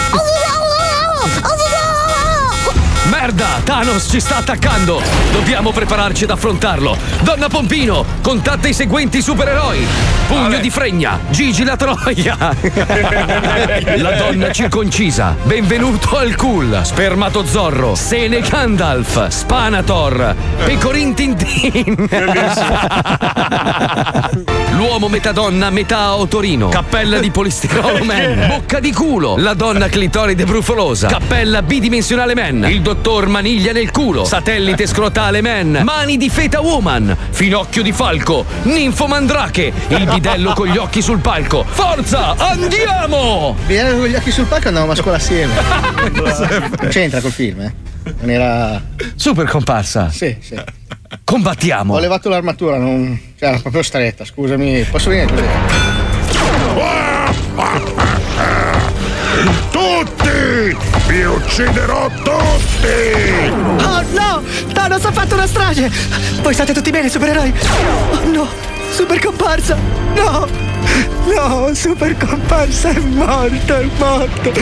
Merda! Thanos ci sta attaccando! Dobbiamo prepararci ad affrontarlo! Donna Pompino, contatta i seguenti supereroi! Pugno di fregna, Gigi la Troia! la donna circoncisa, benvenuto al cool, Spermatozorro, Sene Gandalf, Spanator, Pecorin Tintin! L'uomo metà donna, metà otorino, cappella di polistirolo man, bocca di culo, la donna clitoride brufolosa, cappella bidimensionale man, il dottor maniglia nel culo, satellite scrotale man, mani di feta woman, finocchio di falco, ninfo mandrache, il bidello con gli occhi sul palco. Forza, andiamo! Viene con gli occhi sul palco e andavamo a scuola assieme. Non c'entra col film, eh. Non era. Super comparsa. Sì, sì. Combattiamo. Ho levato l'armatura, non. Cioè, era proprio stretta, scusami. Posso venire così? Tutti! Vi ucciderò tutti! Oh no! Thanos ha fatto una strage! Voi state tutti bene, supereroi? Oh no! Super comparsa! No! No, super comparsa è morto, è morto!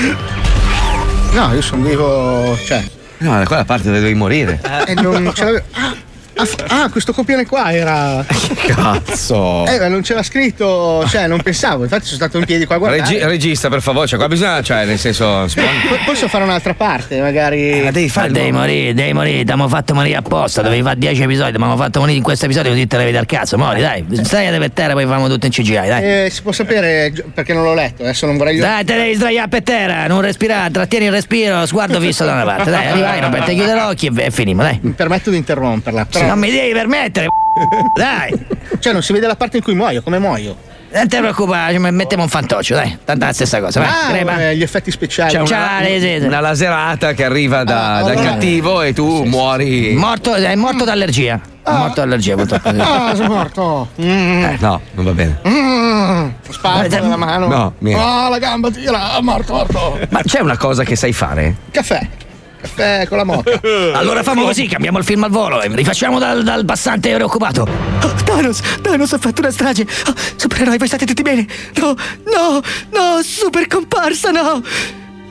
No, io sono vivo. Cioè. No, da quella parte devi morire. E non ce l'avevo. Ah, ah, ah, questo copione qua era. Cazzo! Eh, ma non c'era scritto. Cioè, non pensavo. Infatti, sono stato in piedi qua a guardare. Regi- regista, per favore, cioè qua bisogna, cioè, nel senso. Po- Posso fare un'altra parte, magari. Ma devi fare. Devi morire, devi morire, ti abbiamo fatto morire apposta, dovevi fare 10 episodi, ti abbiamo fatto morire in questo episodio così te le vedi al cazzo, mori, dai, stai per terra, poi facciamo tutto in CGI, dai. Eh, si può sapere perché non l'ho letto, adesso non vorrei. Dai, te devi sdraiare per terra, non respirare, trattieni il respiro, sguardo fisso da una parte, dai, arrivai, non te chiude l'occhio e, e finimo, dai. Mi permetto di interromperla. Sì, non mi devi permettere, dai. Cioè, non si vede la parte in cui muoio, come muoio? Non ti preoccupare, mettiamo un fantoccio, dai, tanto è la stessa cosa, vai, Ah, eh, gli effetti speciali. C'è una, Ciao, sì, sì. una laserata che arriva da- Ah, dal allora- cattivo e tu muori. Morto, è morto d'allergia. È morto d'allergia, purtroppo. Ah, sono morto. Mm. Eh, no, non va bene. Mm. Spazio nella mano. No, niente. Ah, la gamba tira. Ah, morto, morto. Ma c'è una cosa che sai fare? Caffè. Caffè con la moca. Allora famo così, cambiamo il film al volo e rifacciamo dal, dal passante preoccupato. Oh, Thanos! Thanos ha fatto una strage! Oh, supereroi, voi state tutti bene? No, no, no, super comparsa, no!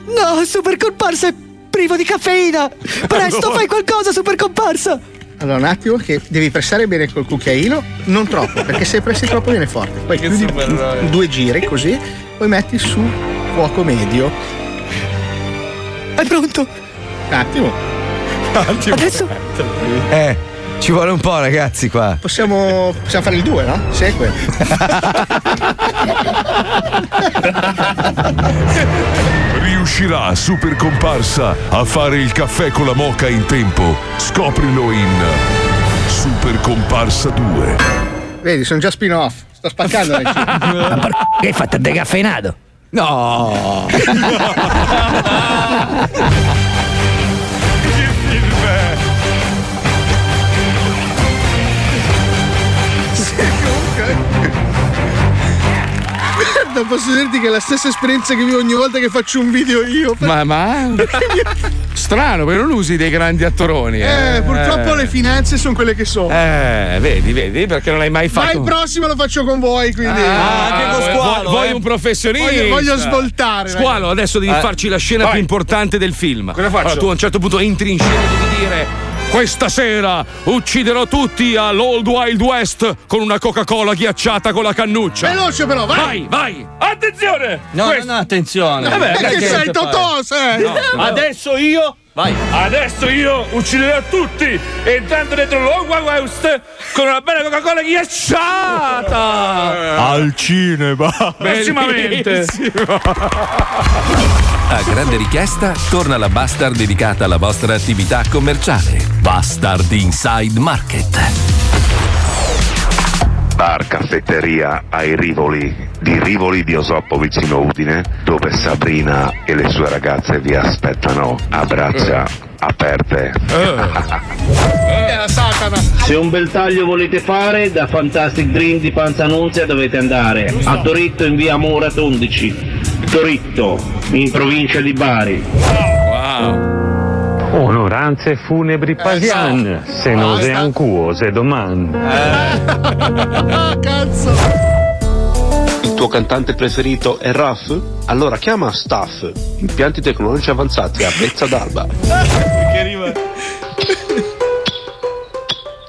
No, super comparsa è privo di caffeina! Presto, fai qualcosa, super comparsa! Allora, un attimo che devi pressare bene col cucchiaino, non troppo, perché se pressi troppo viene forte. Poi chiudi due giri così, poi metti su fuoco medio. È pronto? Un attimo. Adesso? Eh, ci vuole un po', ragazzi, qua. Possiamo, possiamo fare il 2, no? Segue. Riuscirà Super Comparsa a fare il caffè con la moca in tempo? Scoprilo in Super Comparsa 2. Vedi, sono già spin-off. Sto spaccando Ma per che hai fatto decaffeinato? No! Guarda, posso dirti che è la stessa esperienza che vivo ogni volta che faccio un video io. Ma, ma? Strano, perché non usi dei grandi attoroni. Eh, Eh, purtroppo le finanze sono quelle che sono. Eh, vedi, vedi, perché non l'hai mai Ma fatto. il prossimo lo faccio con voi, quindi. Ah, vuoi- Vuoi un professionista? Voglio, voglio svoltare. Squalo, adesso devi Eh. farci la scena Vai. più importante del film. Cosa faccio? Allora, tu a un certo punto entri in scena e devi dire. Questa sera ucciderò tutti all'Old Wild West con una Coca-Cola ghiacciata con la cannuccia. Veloce però, vai! Vai, vai! Attenzione! No, no, no, attenzione. Vabbè, Perché che sei Totò, sei? No. Adesso io. Vai. Adesso io ucciderò tutti entrando dentro l'Ogwa West con una bella Coca-Cola ghiacciata! Al cinema. Prossimamente. A grande richiesta, torna la Bastard dedicata alla vostra attività commerciale. Bastard Inside Market. Bar caffetteria ai Rivoli di Rivoli di Osoppo vicino Udine, dove Sabrina e le sue ragazze vi aspettano a braccia aperte. La satana. Se un bel taglio volete fare, da Fantastic Dream di Panzanunzia dovete andare a Toritto in via Murat 11. Toritto, in provincia di Bari. Onoranze funebri pasian, se non se ancuose domani. Cazzo. Il tuo cantante preferito è Raff? Allora chiama Staff, impianti tecnologici avanzati a Vezza d'Alba. Che arriva.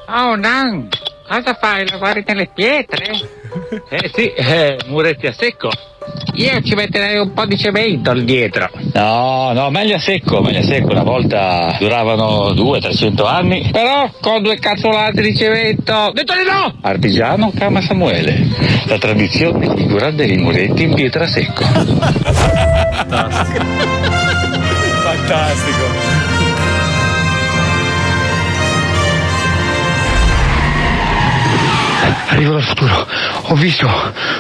Oh Nan, cosa fai? Lavori nelle pietre? Eh sì, eh, muretti a secco. Io ci metterei un po' di cemento al dietro. No, no, meglio a secco, meglio a secco. Una volta duravano 200-300 anni. Però con due cazzolate di cemento. Detto di no! Artigiano Cama Samuele. La tradizione di curare dei muretti in pietra secco. Fantastico. Arrivo dal futuro, ho visto,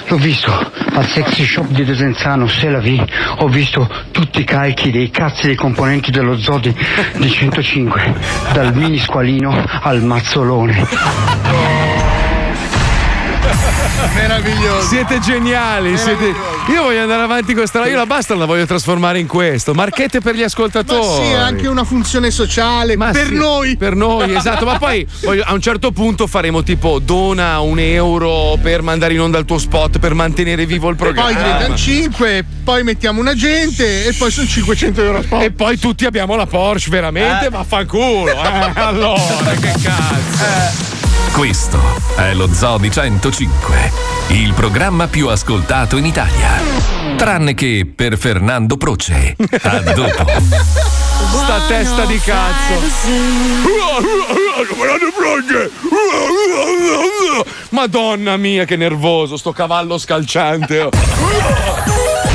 l'ho visto, al sexy shop di Desenzano, se la vi, ho visto tutti i calchi dei cazzi dei componenti dello Zodi di 105, dal mini squalino al mazzolone. Meraviglioso. Siete geniali, siete... Io voglio andare avanti con questa. Io la basta la voglio trasformare in questo. Marchette per gli Ma ascoltatori. sì, è anche una funzione sociale Ma per sì, noi. Per noi, esatto. Ma poi voglio- a un certo punto faremo tipo dona un euro per mandare in onda il tuo spot per mantenere vivo il programma. Poi diventano 5, poi mettiamo un agente e poi sono 500 euro a spot. E poi tutti abbiamo la Porsche, veramente? Eh. Vaffanculo. Eh, allora, che cazzo. Questo è lo Zoo di 105, il programma più ascoltato in Italia. Tranne che per Fernando Proce. A dopo. Sta testa di cazzo. Madonna mia, che nervoso, sto cavallo scalciante.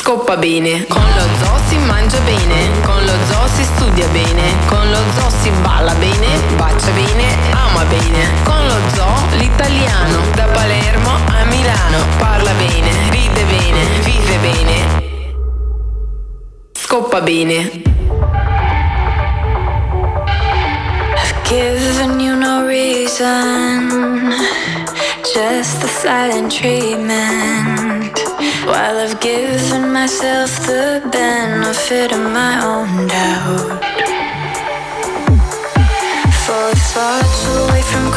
Scoppa bene, con lo zoo si mangia bene, con lo zoo si studia bene, con lo zoo si balla bene, bacia bene, ama bene. Con lo zoo l'italiano, da Palermo a Milano, parla bene, ride bene, vive bene. Scoppa bene. I've given you no reason, just the silent treatment. While I've given myself the benefit of my own doubt. For thoughts away from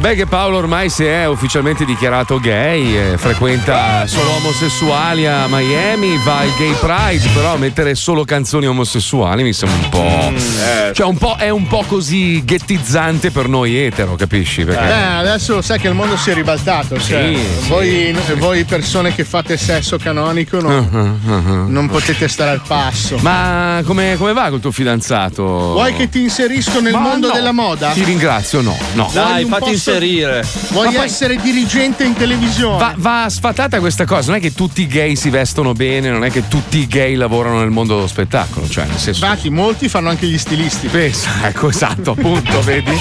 Vabbè che Paolo ormai si è ufficialmente dichiarato gay, eh, frequenta solo omosessuali a Miami, va al gay pride, però mettere solo canzoni omosessuali mi sembra un po'... Cioè un po' è un po' così ghettizzante per noi etero, capisci? Perché... Eh, adesso sai che il mondo si è ribaltato. Cioè, Sì, voi, voi persone che fate sesso canonico non, Uh-huh, non potete stare al passo. Ma come, come va col tuo fidanzato? Vuoi che ti inserisco nel Ma mondo no. della moda? Ti ringrazio, no, no. Vuoi un posto- Vuoi Ma poi- essere dirigente in televisione? Va, va sfatata questa cosa, non è che tutti i gay si vestono bene, non è che tutti i gay lavorano nel mondo dello spettacolo, cioè nel senso... Infatti, molti fanno anche gli stilisti. Pensa, ecco, esatto, appunto, vedi?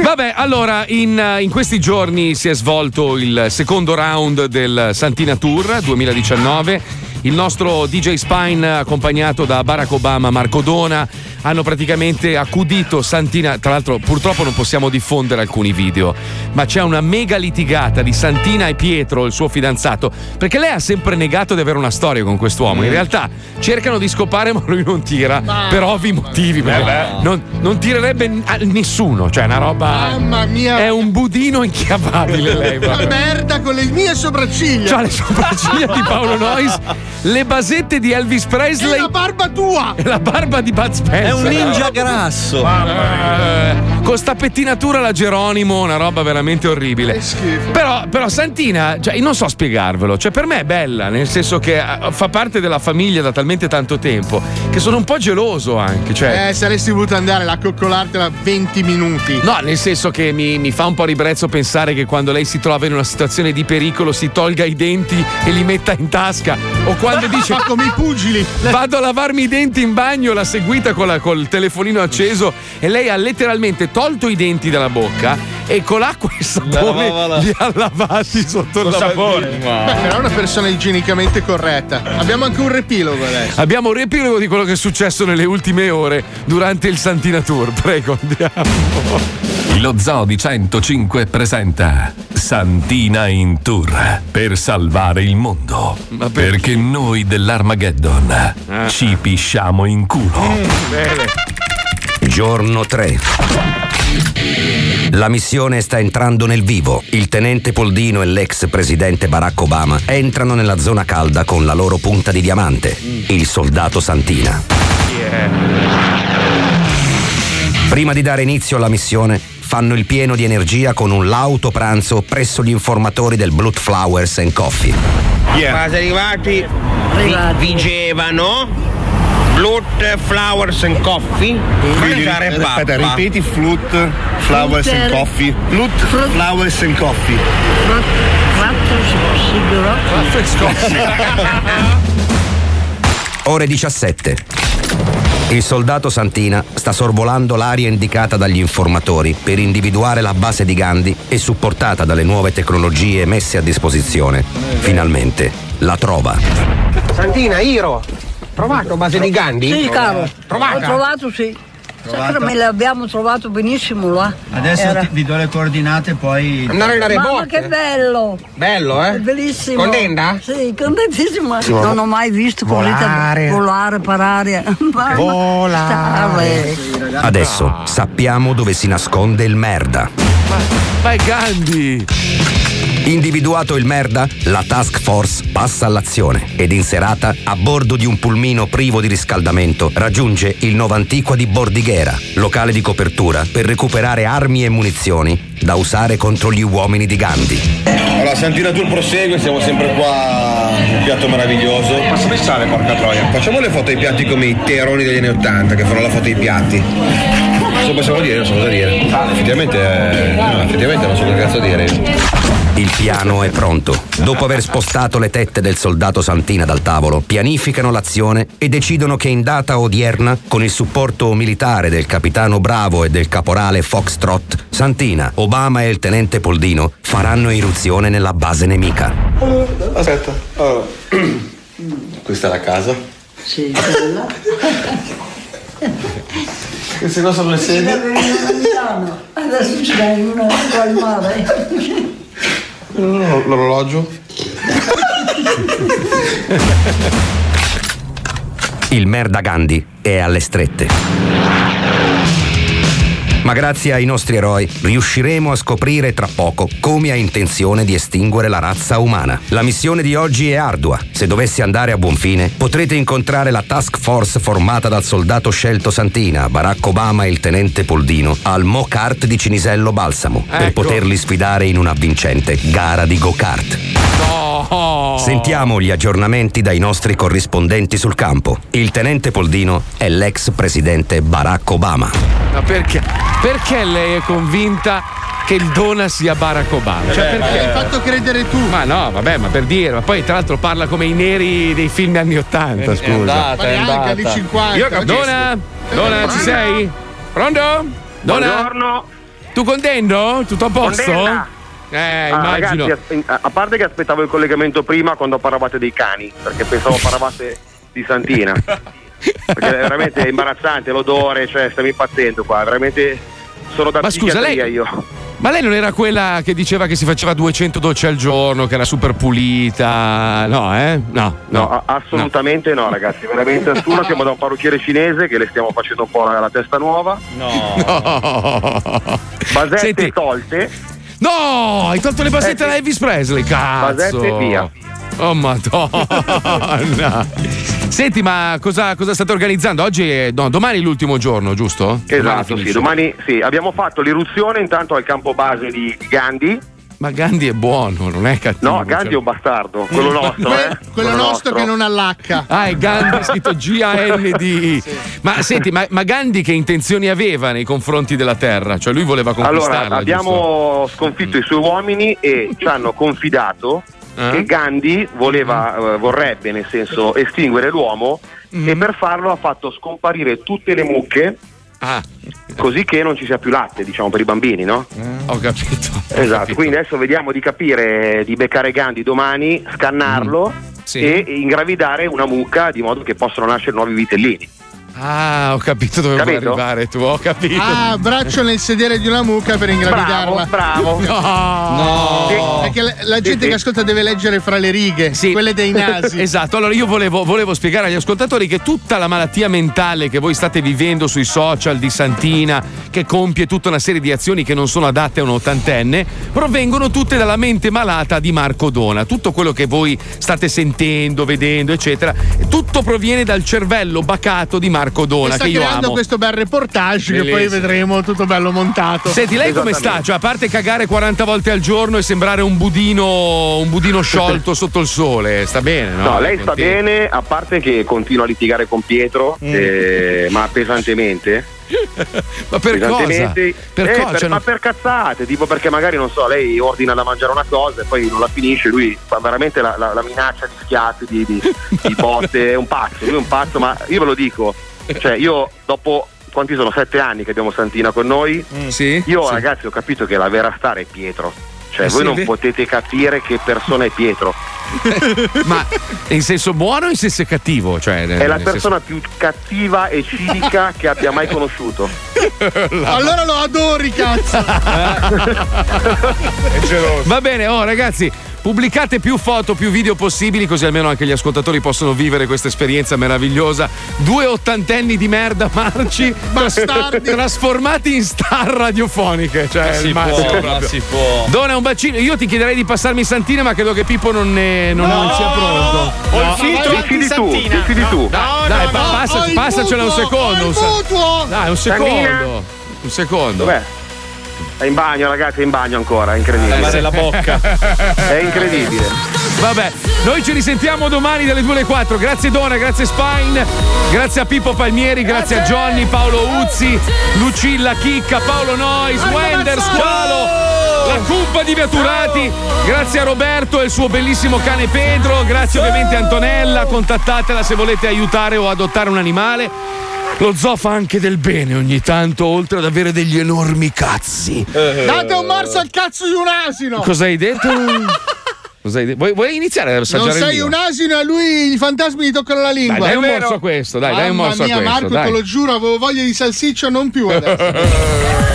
Vabbè, allora, in, in questi giorni si è svolto il secondo round del Santina Tour 2019. Il nostro DJ Spine, accompagnato da Barack Obama, Marco Dona, hanno praticamente accudito Santina. Tra l'altro, purtroppo non possiamo diffondere alcuni video, ma c'è una mega litigata di Santina e Pietro, il suo fidanzato, perché lei ha sempre negato di avere una storia con quest'uomo. In realtà cercano di scopare, ma lui non tira per ovvi motivi. perché Non, non tirerebbe a nessuno, cioè una roba. Mamma mia! È un budino inchiavabile lei. Proprio. merda con le mie sopracciglia. C'ha le sopracciglia di Paolo Noyes, le basette di Elvis Presley. E la barba tua! E la barba di Bud Spencer. È un ninja grasso. Eh, con sta pettinatura la Geronimo, una roba veramente orribile. Però, però Santina, cioè, io non so spiegarvelo. Cioè, per me è bella, nel senso che eh, fa parte della famiglia da talmente tanto tempo che sono un po' geloso anche. Cioè, Eh, saresti voluto andare a coccolartela 20 minuti. No, nel senso che mi, mi fa un po' ribrezzo pensare che quando lei si trova in una situazione di pericolo si tolga i denti e li metta in tasca. O quando dice. Fa come i pugili. Vado a lavarmi i denti in bagno, l'ha seguita con la- col telefonino acceso e lei ha letteralmente tolto i denti dalla bocca e con l'acqua e il sapone li ha lavati sotto il lavandino. Beh, però è una persona igienicamente corretta. Abbiamo anche un riepilogo adesso. Abbiamo un riepilogo di quello che è successo nelle ultime ore durante il Santina Tour. Prego, andiamo. Lo Zoo di 105 presenta Santina in tour per salvare il mondo. Perché noi dell'Armageddon ci pisciamo in culo. Giorno 3. La missione sta entrando nel vivo. Il tenente Poldino e l'ex presidente Barack Obama entrano nella zona calda con la loro punta di diamante, il soldato Santina. Prima di dare inizio alla missione, fanno il pieno di energia con un lauto pranzo presso gli informatori del Blood Flowers and Coffee. Quasi arrivati, vi- vigevano Blood, Flowers and Coffee, mangiare Aspetta, pappa. ripeti Flute, Flowers and Frutter. Coffee. Flute, Flowers and Coffee. Ore 17. Il soldato Santina sta sorvolando l'area indicata dagli informatori per individuare la base di Gandhi e supportata dalle nuove tecnologie messe a disposizione. Finalmente la trova. Santina, Iro, trovato base di Gandhi? Sì, caro. Trovata? Ho trovato, sì. Sai che me l'abbiamo trovato benissimo là. Adesso Era- ti- vi do le coordinate, poi. Andare nelle Mamma botte? che bello! Bello, eh? È bellissimo. Contenta? Sì, contentissima. Sì. Non ho mai visto così Volare. volare, parare. Mamma, Volare. Adesso sappiamo dove si nasconde il merda. Ma è Gandhi! Individuato il merda, la task force passa all'azione ed in serata, a bordo di un pulmino privo di riscaldamento, raggiunge il Novantiqua di Bordighera, locale di copertura per recuperare armi e munizioni da usare contro gli uomini di Gandhi. Allora, Santina Tour prosegue, siamo sempre qua, un piatto meraviglioso. Ma come sale, porca troia? Facciamo le foto ai piatti come i teroni degli anni Ottanta, che fanno la foto ai piatti. Cosa possiamo dire? Non so cosa dire. Effettivamente, eh, no, effettivamente non so che cazzo dire. Il piano è pronto. Dopo aver spostato le tette del soldato Santina dal tavolo, pianificano l'azione e decidono che in data odierna, con il supporto militare del capitano Bravo e del caporale Foxtrot, Santina, Obama e il tenente Poldino faranno irruzione nella base nemica. Aspetta, allora. Questa è la casa. Sì, bella. Queste qua sono le sedie. Adesso ce n'hai una qua al mare. L'orologio. Il merda Gandhi è alle strette. Ma grazie ai nostri eroi riusciremo a scoprire tra poco come ha intenzione di estinguere la razza umana. La missione di oggi è ardua. Se dovesse andare a buon fine, potrete incontrare la task force formata dal soldato scelto Santina, Barack Obama e il tenente Poldino al Mo Kart di Cinisello Balsamo per Ecco. poterli sfidare in una vincente gara di go-kart. No! Sentiamo gli aggiornamenti dai nostri corrispondenti sul campo. Il tenente Poldino è l'ex presidente Barack Obama. Ma perché? Perché lei è convinta che il Dona sia Barack Obama? Cioè, L'hai perché? fatto credere tu. Ma no, vabbè, ma per dire, ma poi tra l'altro parla come i neri dei film anni 80, scusa. Ma neanche anni 50. Io capisco. Dona? Dona, ci sei? Pronto? Dona? Buongiorno. Tu contento? Tutto a posto? Contenta. Eh, Ah, immagino. ragazzi, a a parte che aspettavo il collegamento prima quando parlavate dei cani, perché pensavo parlavate di Santina. Perché è veramente imbarazzante l'odore, cioè stiamo impazzendo qua, veramente sono da Ma scusa, psichiatria lei- io. Ma lei non era quella che diceva che si faceva 200 docce al giorno, che era super pulita? No, eh? No, No, a- assolutamente no. ragazzi, veramente nessuno. Siamo da un parrucchiere cinese che le stiamo facendo un po' la, la testa nuova. No. Basette Senti- tolte. No, hai tolto le basette Eh, da Elvis Presley, cazzo. Basette via. Oh madonna. Senti, ma cosa, cosa state organizzando? Oggi è, no, domani è l'ultimo giorno, giusto? Esatto, finisce. sì. Domani sì, abbiamo fatto l'irruzione intanto al campo base di di Gandhi. Ma Gandhi è buono, non è cattivo. No, Gandhi è un bastardo, quello nostro, Que- eh. quello nostro che non allacca. Ah, è Gandhi scritto G-A-N-D. Ma senti, ma, ma Gandhi che intenzioni aveva nei confronti della terra? Cioè lui voleva conquistarla. Allora, abbiamo sconfitto i suoi uomini e ci hanno confidato Eh? che Gandhi voleva, eh, vorrebbe nel senso estinguere l'uomo Mm. e per farlo ha fatto scomparire tutte le mucche Ah. così che non ci sia più latte, diciamo, per i bambini, no? Ho capito. Esatto, quindi adesso vediamo di capire, di beccare Gandhi domani, scannarlo Mm. Sì. e ingravidare una mucca di modo che possano nascere nuovi vitellini. Ah, ho capito dove vuoi Capito? arrivare tu, ho capito. Ah, braccio nel sedere di una mucca per ingravidarla. Bravo, bravo. No. Perché la, la gente che ascolta deve leggere fra le righe, quelle dei nasi. Esatto, allora io volevo, volevo spiegare agli ascoltatori che tutta la malattia mentale che voi state vivendo sui social di Santina, che compie tutta una serie di azioni che non sono adatte a un ottantenne, provengono tutte dalla mente malata di Marco Dona. Tutto quello che voi state sentendo, vedendo, eccetera, tutto proviene dal cervello bacato di Marco E Dona, sta che io creando amo. questo bel reportage che poi Bellissimo. vedremo tutto bello montato. Senti, lei come sta? Cioè, a parte cagare 40 volte al giorno e sembrare un budino, un budino sciolto sotto il sole, sta bene, no? No, lei sta Contento. bene, a parte che continua a litigare con Pietro, Mm. eh, ma pesantemente. Ma per cosa? Per Eh, cosa? per- Cioè, ma per cazzate, tipo perché magari non so, lei ordina da mangiare una cosa e poi non la finisce, lui fa veramente la, la- la minaccia di schiaffi, di, di, di botte, è un pazzo, lui è un pazzo, ma io ve lo dico, cioè io dopo quanti sono? Sette anni che abbiamo Santina con noi. Sì, Io sì. ragazzi ho capito che la vera star è Pietro. Cioè Eh voi sì, non ve- potete capire che persona è Pietro. Ma in senso buono o in senso cattivo? Cioè, È la persona più cattiva e cinica che abbia mai conosciuto. Allora lo adori, cazzo! Va bene, oh ragazzi. Pubblicate più foto, più video possibili, così almeno anche gli ascoltatori possono vivere questa esperienza meravigliosa. Due ottantenni di merda marci, Bastardi. trasformati in star radiofoniche. Cioè, si il massimo può, ma proprio. si può. Dona un bacino. Io ti chiederei di passarmi Santina, ma credo che Pippo non, ne, non, non sia pronto. Ho il filtro Decidi tu, decidi tu. Dai, dai, ho il passacela un secondo. un mutuo! Dai, un secondo. Un secondo. Dov'è? È in bagno, ragazzi, è in bagno ancora, è incredibile. Lavare la bocca. È incredibile. Vabbè, noi ci risentiamo domani dalle 2 alle 4. Grazie Dona, grazie Spine, grazie a Pippo Palmieri, grazie, a Johnny, Paolo Uzzi, Lucilla Chicca, Paolo Nois, Wender, Squalo, la cuppa di Viaturati, grazie a Roberto e il suo bellissimo cane Pedro, grazie ovviamente a Antonella, contattatela se volete aiutare o adottare un animale. Lo zoo fa anche del bene ogni tanto, oltre ad avere degli enormi cazzi. Date un morso al cazzo di un asino! Cosa hai detto? Vuoi, vuoi iniziare ad assaggiare Non sei un asino e a lui i fantasmi gli toccano la Dai, lingua. dai È un vero? morso a questo, dai, dai un Mamma morso a mia, questo. Marco, dai. te lo giuro, avevo voglia di salsiccia, non più adesso.